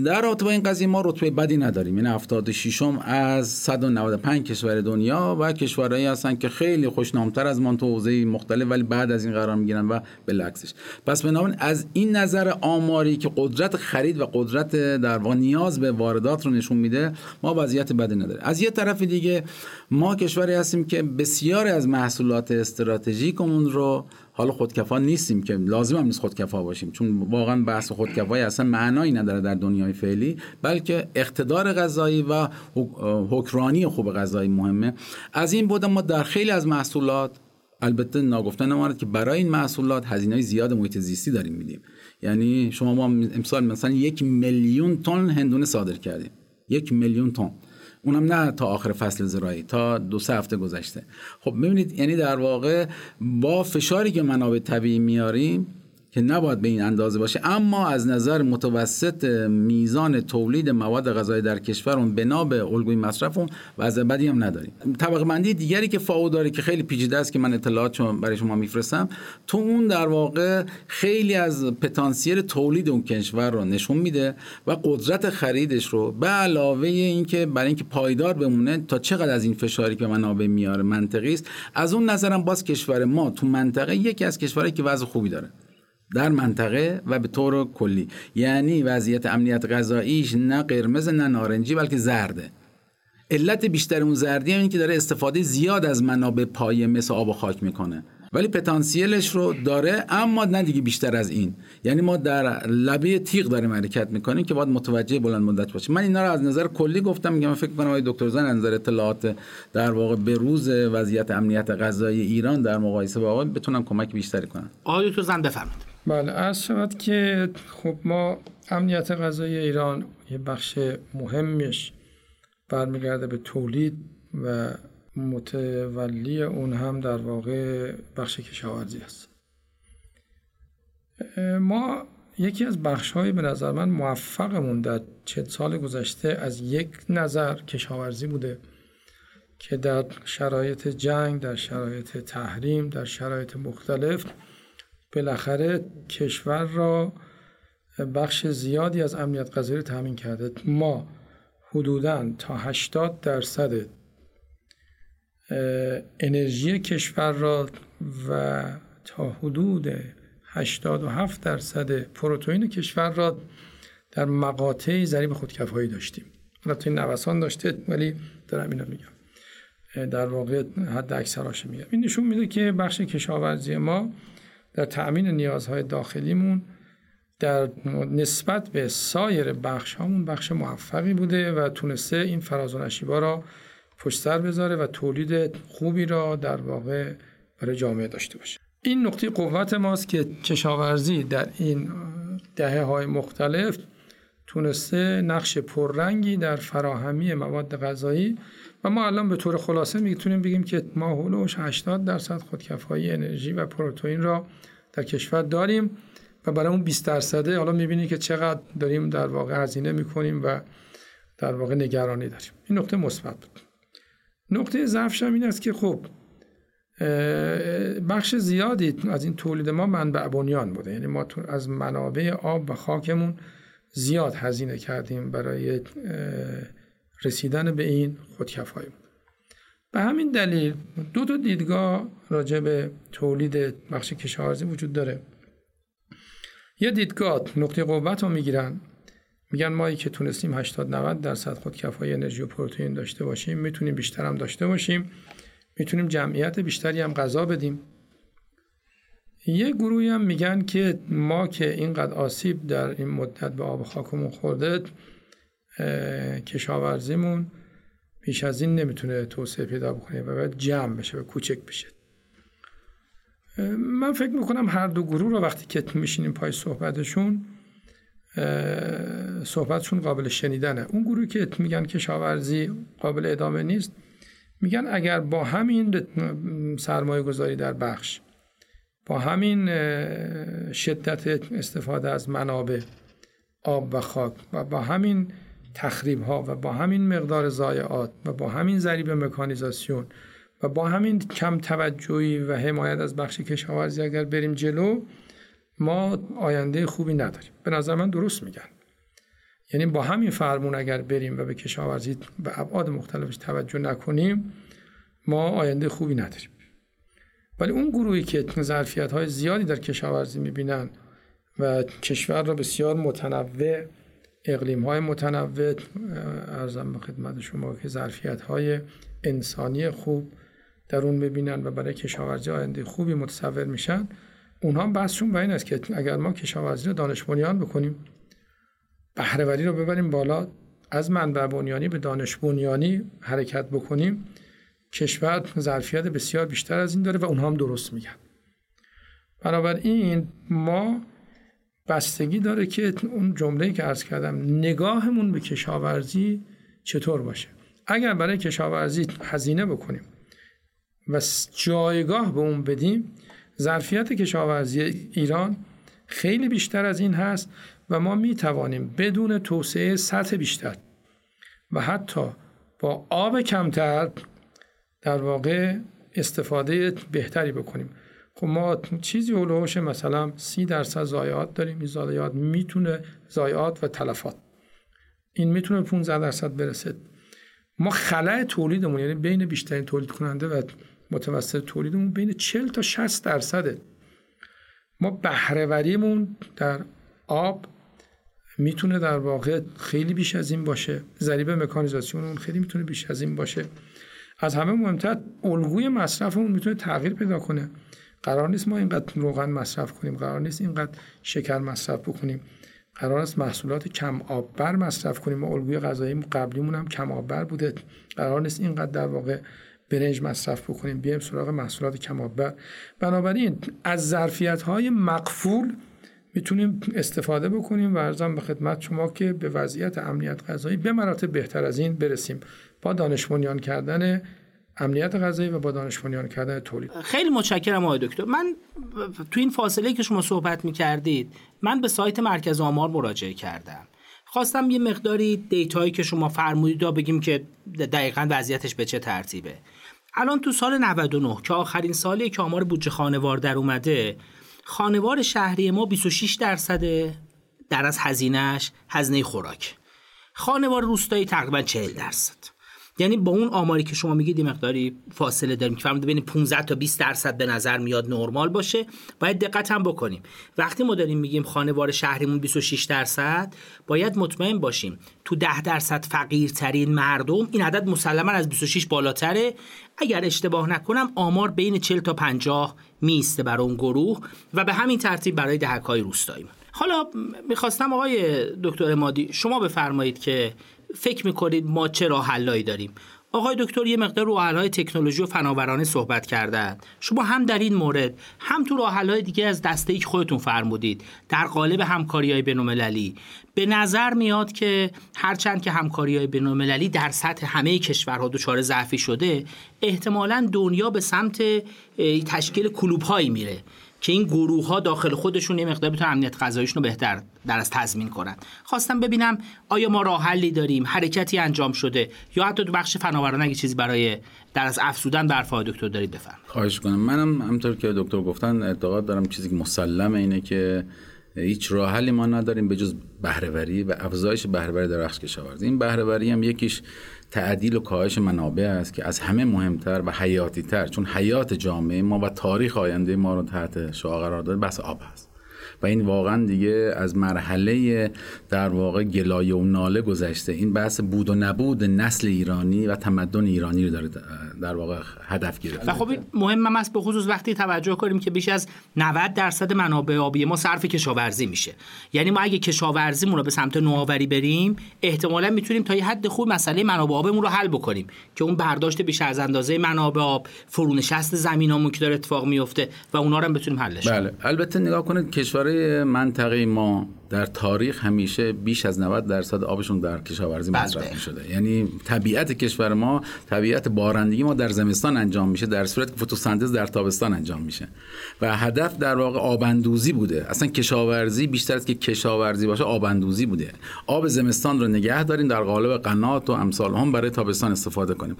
در رابطه این قضیه ما رتبه بدی نداریم. یعنی 76 م از 195 کشور دنیا و کشورهایی هستن که خیلی خوشنامتر از ما تو حوزه مختلف ولی بعد از این قرار می‌گیرن و بالعکسش پس بنابراین از این نظر آماری که قدرت خرید و قدرت در واقع نیاز به واردات رو نشون میده ما وضعیت بدی نداریم. از یه طرف دیگه ما کشوری هستیم که بسیاری از محصولات استراتژیکمون رو حالا خودکفا نیستیم که لازم هم نیست خودکفا باشیم چون واقعا بحث خودکفایی اصلا معنایی نداره در دنیای فعلی بلکه اقتدار غذایی و حکرانی خوب غذایی مهمه. از این بود ما در خیلی از محصولات البته ناگفته نماند که برای این محصولات هزینه زیاد محیط زیستی داریم میدیم. یعنی شما ما امسال مثلا یک میلیون تن هندونه صادر کردیم. یک میلیون تن. اونم نه تا آخر فصل زراعی تا دو سه هفته گذشته. خب ببینید یعنی در واقع با فشاری که منابع طبیعی میاریم که نباید به این اندازه باشه. اما از نظر متوسط میزان تولید مواد غذایی در کشورمون بنا به الگوی مصرفمون وضع بدی هم نداریم. طبقه بندی دیگری که فاو داره که خیلی پیچیده است که من اطلاعات برای شما میفرستم تو اون در واقع خیلی از پتانسیل تولید اون کشور رو نشون میده و قدرت خریدش رو به علاوه اینکه برای اینکه پایدار بمونه تا چقدر از این فشاری که منابع میاره منطقی است. از اون نظرم باز کشور ما تو منطقه یکی از کشورهایی که وضع خوبی داره. در منطقه و به طور کلی. یعنی وضعیت امنیت غذاییش نه قرمز نه نارنجی بلکه زرده. علت بیشتر اون زردی هم این که داره استفاده زیاد از منابع پایه مثل آب و خاک می‌کنه. ولی پتانسیلش رو داره اما نه دیگه بیشتر از این. یعنی ما در لبه تیغ داریم حرکت می‌کنیم که باید متوجه بلند مدت باشیم. من اینا رو از نظر کلی گفتم میگم فکر کنم آقای دکتر زن از نظر اطلاعات در واقع به روز وضعیت امنیت غذایی ایران در مقایسه با آقای بتونم کمک بیشتری کنم. آقای دکتر زن بفرمایید. بله از شود که خب ما امنیت غذایی ایران یه بخش مهمش برمیگرده به تولید و متولی اون هم در واقع بخش کشاورزی است. ما یکی از بخش های به نظر من موفقمون در چند سال گذشته از یک نظر کشاورزی بوده که در شرایط جنگ در شرایط تحریم در شرایط مختلف بالاخره کشور را بخش زیادی از امنیت غذایی تامین کرده. ما حدودا تا 80 درصد انرژی کشور را و تا حدود 87 درصد پروتئین کشور را در مقاطع ضریب خودکفایی داشتیم. البته این نوسان داشته ولی دارم اینو میگم. در واقع حد اکثراش میگم. این نشون میده که بخش کشاورزی ما در تأمین نیازهای داخلیمون در نسبت به سایر بخش همون بخش موفقی بوده و تونسته این فراز و نشیبا را پشت سر بذاره و تولید خوبی را در واقع برای جامعه داشته باشه. این نقطه قوت ماست که کشاورزی در این دهه های مختلف تونسته نقش پررنگی در فراهمی مواد غذایی و ما الان به طور خلاصه می‌تونیم بگیم که ما هولوش 80 درصد خودکفایی انرژی و پروتئین را در کشور داریم و برای اون 20 درصده حالا می‌بینید که چقدر داریم در واقع هزینه می‌کنیم و در واقع نگرانی داریم. این نقطه مثبت بود. نقطه ضعفش این است که خب بخش زیادی از این تولید ما منبع بنیان بوده. یعنی ما از منابع آب و خاکمون زیاد هزینه کردیم برای رسیدن به این خودکفایی به همین دلیل دو تا دیدگاه راجع به تولید بخش کشاورزی وجود داره. یه دیدگاه نقطه قوت رو می‌گیرن. میگن ما که تونستیم 80 90 درصد خودکفایی انرژی و پروتئین داشته باشیم می‌تونیم بیشتر هم داشته باشیم. می‌تونیم جمعیت بیشتری هم غذا بدیم. یه گروهی هم میگن که ما که اینقدر آسیب در این مدت به آب خاکمون خورده کشاورزیمون بیش از این نمی‌تونه توسعه پیدا بکنه و باید جمع بشه و کوچک بشه. من فکر می‌کنم هر دو گروه رو وقتی که میشینیم پای صحبتشون صحبتشون قابل شنیدنه. اون گروهی که میگن کشاورزی قابل ادامه نیست میگن اگر با همین سرمایه گذاری در بخش با همین شدت استفاده از منابع آب و خاک و با همین تخریب ها و با همین مقدار ضایعات و با همین ضریب مکانیزاسیون و با همین کم توجهی و حمایت از بخش کشاورزی اگر بریم جلو ما آینده خوبی نداریم. به نظر من درست میگن. یعنی با همین فرمون اگر بریم و به کشاورزی به ابعاد مختلفش توجه نکنیم ما آینده خوبی نداریم. ولی اون گروهی که ظرفیت های زیادی در کشاورزی می‌بینن و کشور را بسیار متنوع اقلیم های متنوع ارزم به خدمت شما که ظرفیت های انسانی خوب در اون می‌بینن و برای کشاورزی آینده خوبی متصور میشن اونها بحثشون به این است که اگر ما کشاورزی رو دانش بنیان بکنیم بهرهوری رو ببریم بالا از منبع بنیانی به دانش بنیانی حرکت بکنیم کشور ظرفیت بسیار بیشتر از این داره و اونها هم درست میگن. بنابراین ما بستگی داره که اون جمله که عرض کردم نگاهمون به کشاورزی چطور باشه. اگر برای کشاورزی هزینه بکنیم و جایگاه به اون بدیم ظرفیت کشاورزی ایران خیلی بیشتر از این هست و ما می توانیم بدون توسعه سطح بیشتر و حتی با آب کمتر در واقع استفاده بهتری بکنیم. خب ما چیزی اولوش مثلا سی درصد زایات داریم. این زایات می‌تونه زایات و تلفات. این می‌تونه 15 درصد برسه. ما خلای تولیدمون یعنی بین بیشترین تولید کننده و متوسط تولیدمون بین 40 تا 60 درصده. ما بهرهوریمون در آب می‌تونه در واقع خیلی بیش از این باشه. ضریب مکانیزاسیون اون خیلی می‌تونه بیش از این باشه. از همه مهمتر الگوی مصرفمون می‌تونه تغییر پیدا کنه. قرار نیست ما اینقدر روغن مصرف کنیم قرار نیست اینقدر شکر مصرف بکنیم. قرار است محصولات کم آببر مصرف کنیم ما الگوی غذایی قبلیمون هم کم آببر بوده. قرار نیست اینقدر در واقع برنج مصرف بکنیم. بیایم سراغ محصولات کم آببر. بنابراین از ظرفیت های مقفول می‌تونیم استفاده بکنیم و ارزم به خدمت شما که به وضعیت امنیت غذایی به مراتب بهتر از این برسیم. با دانش کردن امنیت غذایی و با دانش کردن تولید. خیلی متشکرم آقای دکتر. من تو این فاصله که شما صحبت می‌کردید من به سایت مرکز آمار مراجعه کردم. خواستم یه مقداری دیتایی که شما فرمودید بگیم که دقیقا وضعیتش به چه ترتیبه. الان تو سال 99 که آخرین سالی که آمار بودجه خانوار در اومده خانوار شهری ما 26 درصد در از هزینهش هزینه خوراک. خانوار روستایی تقریبا 40 درصد. یعنی با اون آماری که شما میگید مقداری فاصله داریم که فرمود بین 15 تا 20 درصد به نظر میاد نرمال باشه. باید دقت هم بکنیم. وقتی ما داریم میگیم خانوار شهریمون 26 درصد باید مطمئن باشیم تو 10 درصد فقیرترین مردم این عدد مسلما از 26 بالاتره. اگر اشتباه نکنم آمار بین 40 تا 50 میسته برای اون گروه و به همین ترتیب برای دهک های روستایی حالا می‌خواستم آقای دکتر مادی شما بفرمایید که فکر می‌کنید ما چه راه حلایی داریم؟ آقای دکتر یه مقدار رو های تکنولوژی و فناورانه صحبت کردن. شما هم در این مورد هم تو راه دیگه از دسته ای که خودتون فرمودید در قالب همکاری های بین‌المللی. به نظر میاد که هرچند که همکاری های بین‌المللی در سطح همه کشورها دچار ضعفی شده احتمالا دنیا به سمت تشکیل کلوب هایی میره. که این گروه ها داخل خودشون یه مقدار بتونن امنیت غذاییشون رو بهتر در از تضمین کنن. خواستم ببینم آیا ما راه حلی داریم؟ حرکتی انجام شده؟ یا حتی تو بخش فناورانه اگه چیزی برای در از افزودن بر دکتر دارید بفرم خواهش کنم منم همطور که دکتر گفتن اعتقاد دارم چیزی که مسلمه اینه که هیچ راه حلی ما نداریم به جز بهرهوری و افزایش بهرهوری در بخش کشاورزی. این بهرهوری هم یکیش تعدیل و کاهش منابع است که از همه مهمتر و حیاتی تر چون حیات جامعه ما و تاریخ آینده ما رو تحت شعا قرار داده بس آب هست. و این واقعا دیگه از مرحله در واقع گلایه و ناله گذشته. این بحث بود و نبود نسل ایرانی و تمدن ایرانی رو داره در واقع هدف گرفته. و خب مهم است به خصوص وقتی توجه کنیم که بیش از 90 درصد منابع آبی ما صرف کشاورزی میشه. یعنی ما اگه کشاورزیمون رو به سمت نوآوری بریم احتمالا می‌تونیم تا یه حد خوب مسئله منابع آبمون رو حل بکنیم. که اون برداشت بیش از اندازه منابع آب فرونشست زمینامون که داره اتفاق میفته و اونا رو هم بتونیم حلش بله. البته نگاه کنید کشور منطقه ما در تاریخ همیشه بیش از 90 درصد آبشون در کشاورزی بله. مصرف می شده یعنی طبیعت کشور ما طبیعت بارندگی ما در زمستان انجام میشه در صورت که فتوسنتز در تابستان انجام میشه. و هدف در واقع آبندوزی بوده. اصلا کشاورزی بیشتر از که کشاورزی باشه آبندوزی بوده. آب زمستان رو نگه داریم در قالب قنات و امثال هم برای تابستان استفاده کنیم.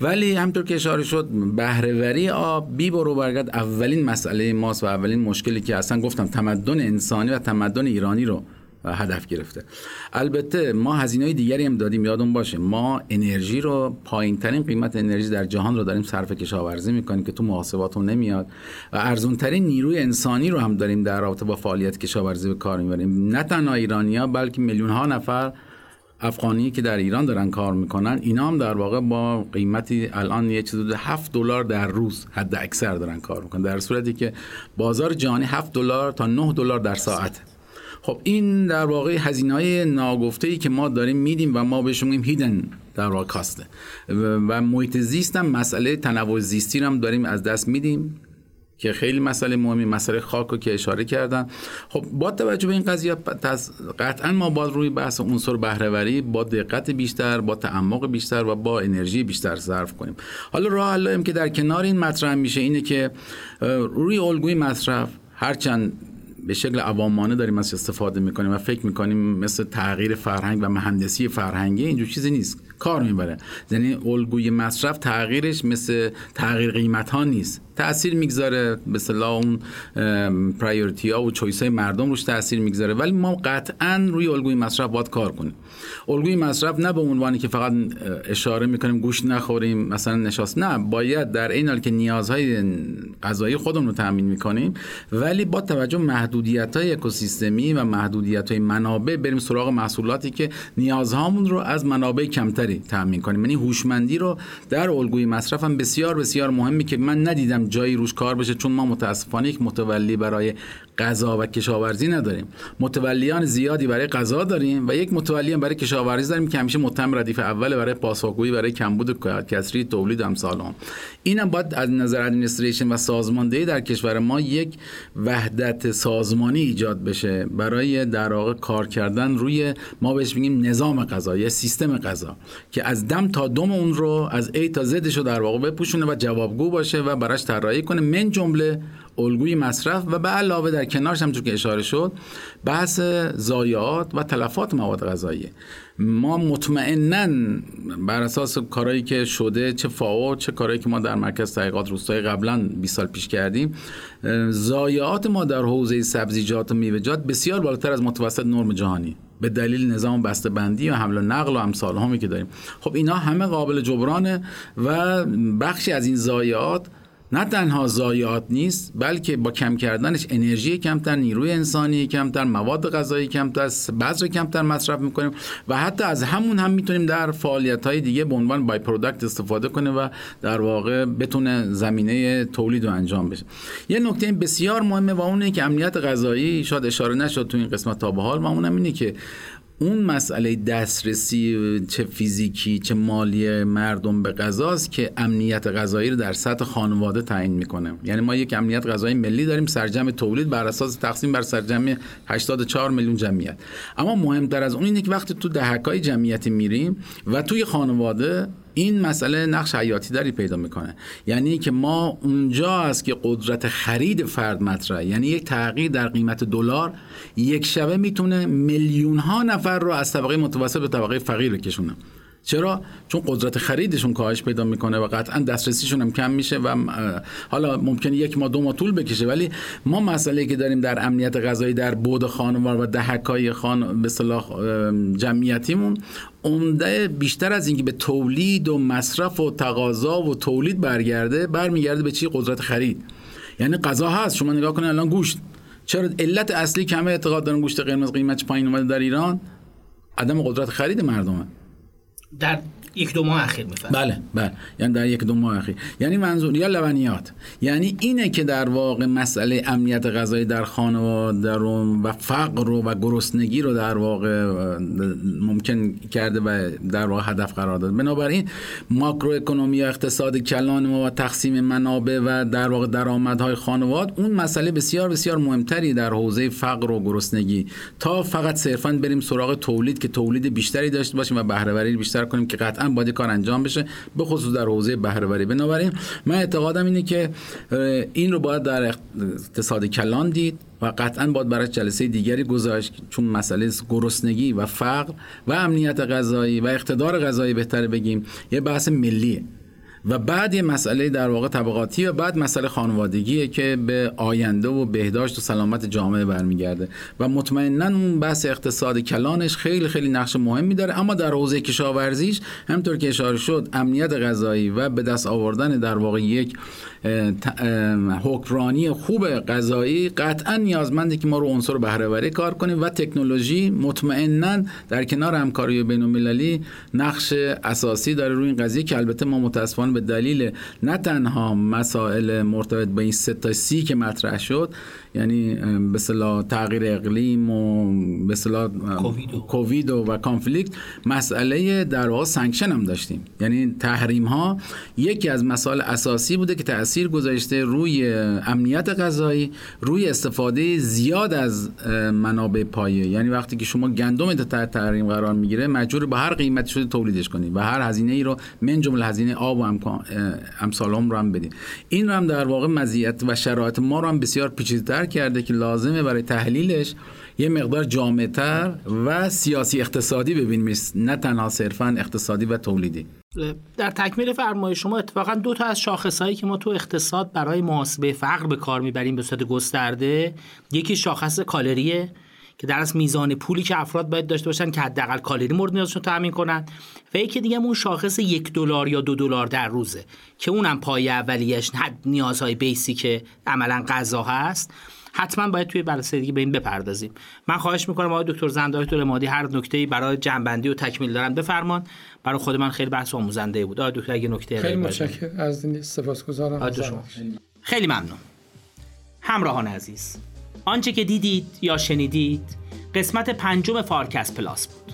ولی همطور که اشاره شد بهرهوری آب بی برو برگرد اولین مسئله ماست و اولین مشکلی که اصلا گفتم تمدن انسانی و تمدن ایرانی رو هدف گرفته. البته ما هزینه دیگری هم دادیم یادون باشه. ما انرژی رو پایین ترین قیمت انرژی در جهان رو داریم صرف کشاورزی می‌کنیم که تو محاسباتون نمیاد. و ارزون ترین نیروی انسانی رو هم داریم در رابطه با فعالیت کشاورزی به کار می‌بریم. نه تنها ایرانیا بلکه میلیون ها نفر افغانی که در ایران دارن کار می‌کنن اینا هم در واقع با قیمتی الان یه چیز 7 دلار در روز حد اکثر دارن کار می‌کنن. در صورتی که بازار جهانی 7 دلار تا 9 دلار در ساعت خب این در واقع هزینه های ناگفته ای که ما داریم میدیم و ما بهش میگیم هیدن در واقع کاسته و محیط زیست هم مسئله تنوع زیستی هم داریم از دست میدیم که خیلی مسئله مهمی مسئله خاک رو که اشاره کردن. خب با توجه به این قضیه قطعا ما باید روی بحث عنصر بهرهوری با دقت بیشتر با تعمق بیشتر و با انرژی بیشتر صرف کنیم. حالا راه حل که در کنار این مطرح میشه اینه که روی الگوی مصرف هرچند به شکل عوامانه داریم از استفاده می‌کنیم و فکر می‌کنیم مثل تغییر فرهنگ و مهندسی فرهنگی اینجور چیزی نیست. کار می‌بره. یعنی الگوی مصرف تغییرش مثل تغییر قیمت ها نیست. تاثیر می‌گذاره به اصطلاح اون پرایورتی ها و چویس های مردم روش تاثیر می‌گذاره. ولی ما قطعا روی الگوی مصرف باید کار کنیم. الگوی مصرف نه به عنوانی که فقط اشاره می‌کنیم گوش نخوریم مثلا نشاست. نه باید در این حال که نیازهای غذایی خودمون رو تامین می‌کنیم ولی با توجه محدودیت های اکوسیستمی و محدودیت های منابع بریم سراغ محصولاتی که نیازهامون رو از منابع کمتری تامین کنیم یعنی هوشمندی رو در الگوی مصرف هم بسیار بسیار مهمی که من ندیدم جایی روش کار بشه چون ما متاسفانه یک متولی برای غذا و کشاورزی نداریم. متولیان زیادی برای غذا داریم و یک متولی هم برای کشاورزی داریم که همیشه متهم ردیف اول برای پاسخگویی برای کمبود کسری تولید امثال هم اینم باید از نظر ادمنستریشن و سازماندهی در کشور ما یک وحدت سازمانی ایجاد بشه برای در واقع کار کردن روی ما بهش میگیم نظام غذا یا سیستم غذا که از دم تا دم اون رو از ای تا زدش رو در واقع بپوشونه و جوابگو باشه و براش طراحی کنه. من جمله الگوی مصرف و به علاوه در کنارش همونطور که اشاره شد بحث ضایعات و تلفات مواد غذایی. ما مطمئنا بر اساس کارهایی که شده چه فاو چه کارهایی که ما در مرکز تحقیقات روستایی قبلا 20 سال پیش کردیم ضایعات ما در حوزه سبزیجات و میوه‌جات بسیار بالاتر از متوسط نرم جهانی. به دلیل نظام بسته بندی و حمل و نقل و امثال همی که داریم. خب اینا همه قابل جبرانه و بخشی از این ضایعات نه تنها ضایعات نیست بلکه با کم کردنش انرژی کمتر نیروی انسانی کمتر مواد غذایی کمتر بذر کمتر مصرف می‌کنیم و حتی از همون هم می‌تونیم در فعالیت های دیگه به عنوان بای پروداکت استفاده کنه و در واقع بتونه زمینه تولید رو انجام بشه. یه نکته بسیار مهمه و اونه که امنیت غذایی شاید اشاره نشد تو این قسمت تا به حال و اونم اینه که اون مسئله دسترسی چه فیزیکی چه مالی مردم به غذاست که امنیت غذایی رو در سطح خانواده تعیین می‌کنه. یعنی ما یک امنیت غذایی ملی داریم سرجم تولید بر اساس تقسیم بر سرجم 84 میلیون جمعیت. اما مهمتر از اون اینه که وقتی تو دهکای جمعیتی میریم و توی خانواده این مسئله نقش حیاتی داری پیدا می‌کنه. یعنی که ما اونجا است که قدرت خرید فرد مطرحه. یعنی یک تغییر در قیمت دلار یک شبه می‌تونه میلیون ها نفر رو از طبقه متوسط به طبقه فقیر بکشونه. چرا؟ چون قدرت خریدشون کاهش پیدا می‌کنه و قطعا دسترسیشون هم کم میشه و حالا ممکنه یک ماه دو ماه طول بکشه ولی ما مسئله که داریم در امنیت غذایی در بود خانوار و دهکای خان به صلاح جمعیتیمون عمده بیشتر از اینکه به تولید و مصرف و تقاضا و تولید برگرده برمیگرده به چی؟ قدرت خرید. یعنی غذا هست. شما نگاه کنید الان گوشت. چرا علت اصلی کمه اعتقاد دارن گوشت قرمز قیمتش پایین اومده در ایران؟ عدم قدرت خرید مردمه. در یک دو ماه اخیر میفرد بله بله. یعنی در یک دو ماه اخیر. یعنی منظور یا لبنیات. یعنی اینه که در واقع مسئله امنیت غذایی در خانواده رو و فقر رو و گرسنگی رو در واقع ممکن کرده و در واقع هدف قرار داد بنابراین ماکرو اکونومی و اقتصاد کلان و تقسیم منابع و در واقع درآمدهای خانواد اون مسئله بسیار بسیار مهمتری در حوزه فقر و گرسنگی. تا فقط صرفا بریم سراغ تولید که تولید بیشتری داشته باشیم و بهره بیشتر کنیم که قطعا قطعا باید کار انجام بشه به خصوص در حوزه بهره بنابراین من اعتقادم اینه که این رو باید در اقتصاد کلان دید و قطعا باید برای جلسه دیگری گذاشت چون مسئله گرسنگی و فقر و امنیت غذایی و اقتدار غذایی بهتره بگیم. یه بحث ملیه. و بعد یه مسئله در واقع طبقاتی و بعد مسئله خانوادگیه که به آینده و بهداشت و سلامت جامعه برمیگرده. و مطمئنا اون بحث اقتصاد کلانش خیلی خیلی نقش مهمی داره. اما در حوزه کشاورزیش همطور که اشاره شد امنیت غذایی و به دست آوردن در واقع یک حکمرانی خوب غذایی قطعا نیازمنده که ما رو عنصر بهرهوری کار کنیم و تکنولوژی مطمئنا در کنار همکاری بین المللی نقش اساسی داره روی این قضیه که البته ما متاسفانه به دلیل نه تنها مسائل مرتبط به این سه تا سی که مطرح شد یعنی به تغییر اقلیم و به کووید و, و conflict مسئله در واقع sanction هم داشتیم. یعنی تحریم ها یکی از مسائل اساسی بوده که تاثیر گذاشته روی امنیت غذایی روی استفاده زیاد از منابع پایه. یعنی وقتی که شما گندم تحت تحریم قرار می‌گیره مجبور به هر قیمتی شده تولیدش کنید و هر هزینه ای رو من جمله هزینه آب و امثال هم رو هم بدید این رو هم در واقع مزیت و شرایط ما رو هم بسیار پیچیده‌تر کرده که لازمه برای تحلیلش یه مقدار جامعتر و سیاسی اقتصادی ببینیم نه تنها صرفا اقتصادی و تولیدی. در تکمیل فرمای شما اتفاقا دو تا از شاخصهایی که ما تو اقتصاد برای محاسبه فقر به کار می‌بریم به صورت گسترده یکی شاخص کالریه که در از میزان پولی که افراد باید داشته باشن که حداقل کالری مورد نیازشون تامین کنن و یکی دیگه اون شاخص یک دلار یا دو دلار در روزه که اونم پای اولیش نیازهای بیسیک عملا غذا هست. حتما باید توی بررسی دیگه به این بپردازیم. من خواهش می‌کنم آقای دکتر زنده دکتر مادی هر نکته‌ای برای جنبندی و تکمیل دارن بفرمان. برای خود من خیلی بحث آموزنده بود. آقای دکتر اگه نکته خیلی متشکرم. از سپاسگزارم. خیلی ممنون. همراهان عزیز. آنچه که دیدید یا شنیدید قسمت پنجم فارکس پلاس بود.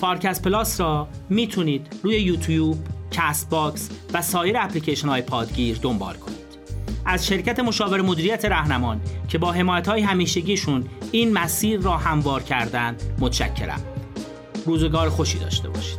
فارکس پلاس را می‌تونید روی یوتیوب، Castbox و سایر اپلیکیشن های پادگیر دنبال کنید. از شرکت مشاور مدیریت رهنمان که با حمایت های همیشگیشون این مسیر را هموار کردند متشکرم. روزگار خوشی داشته باشید.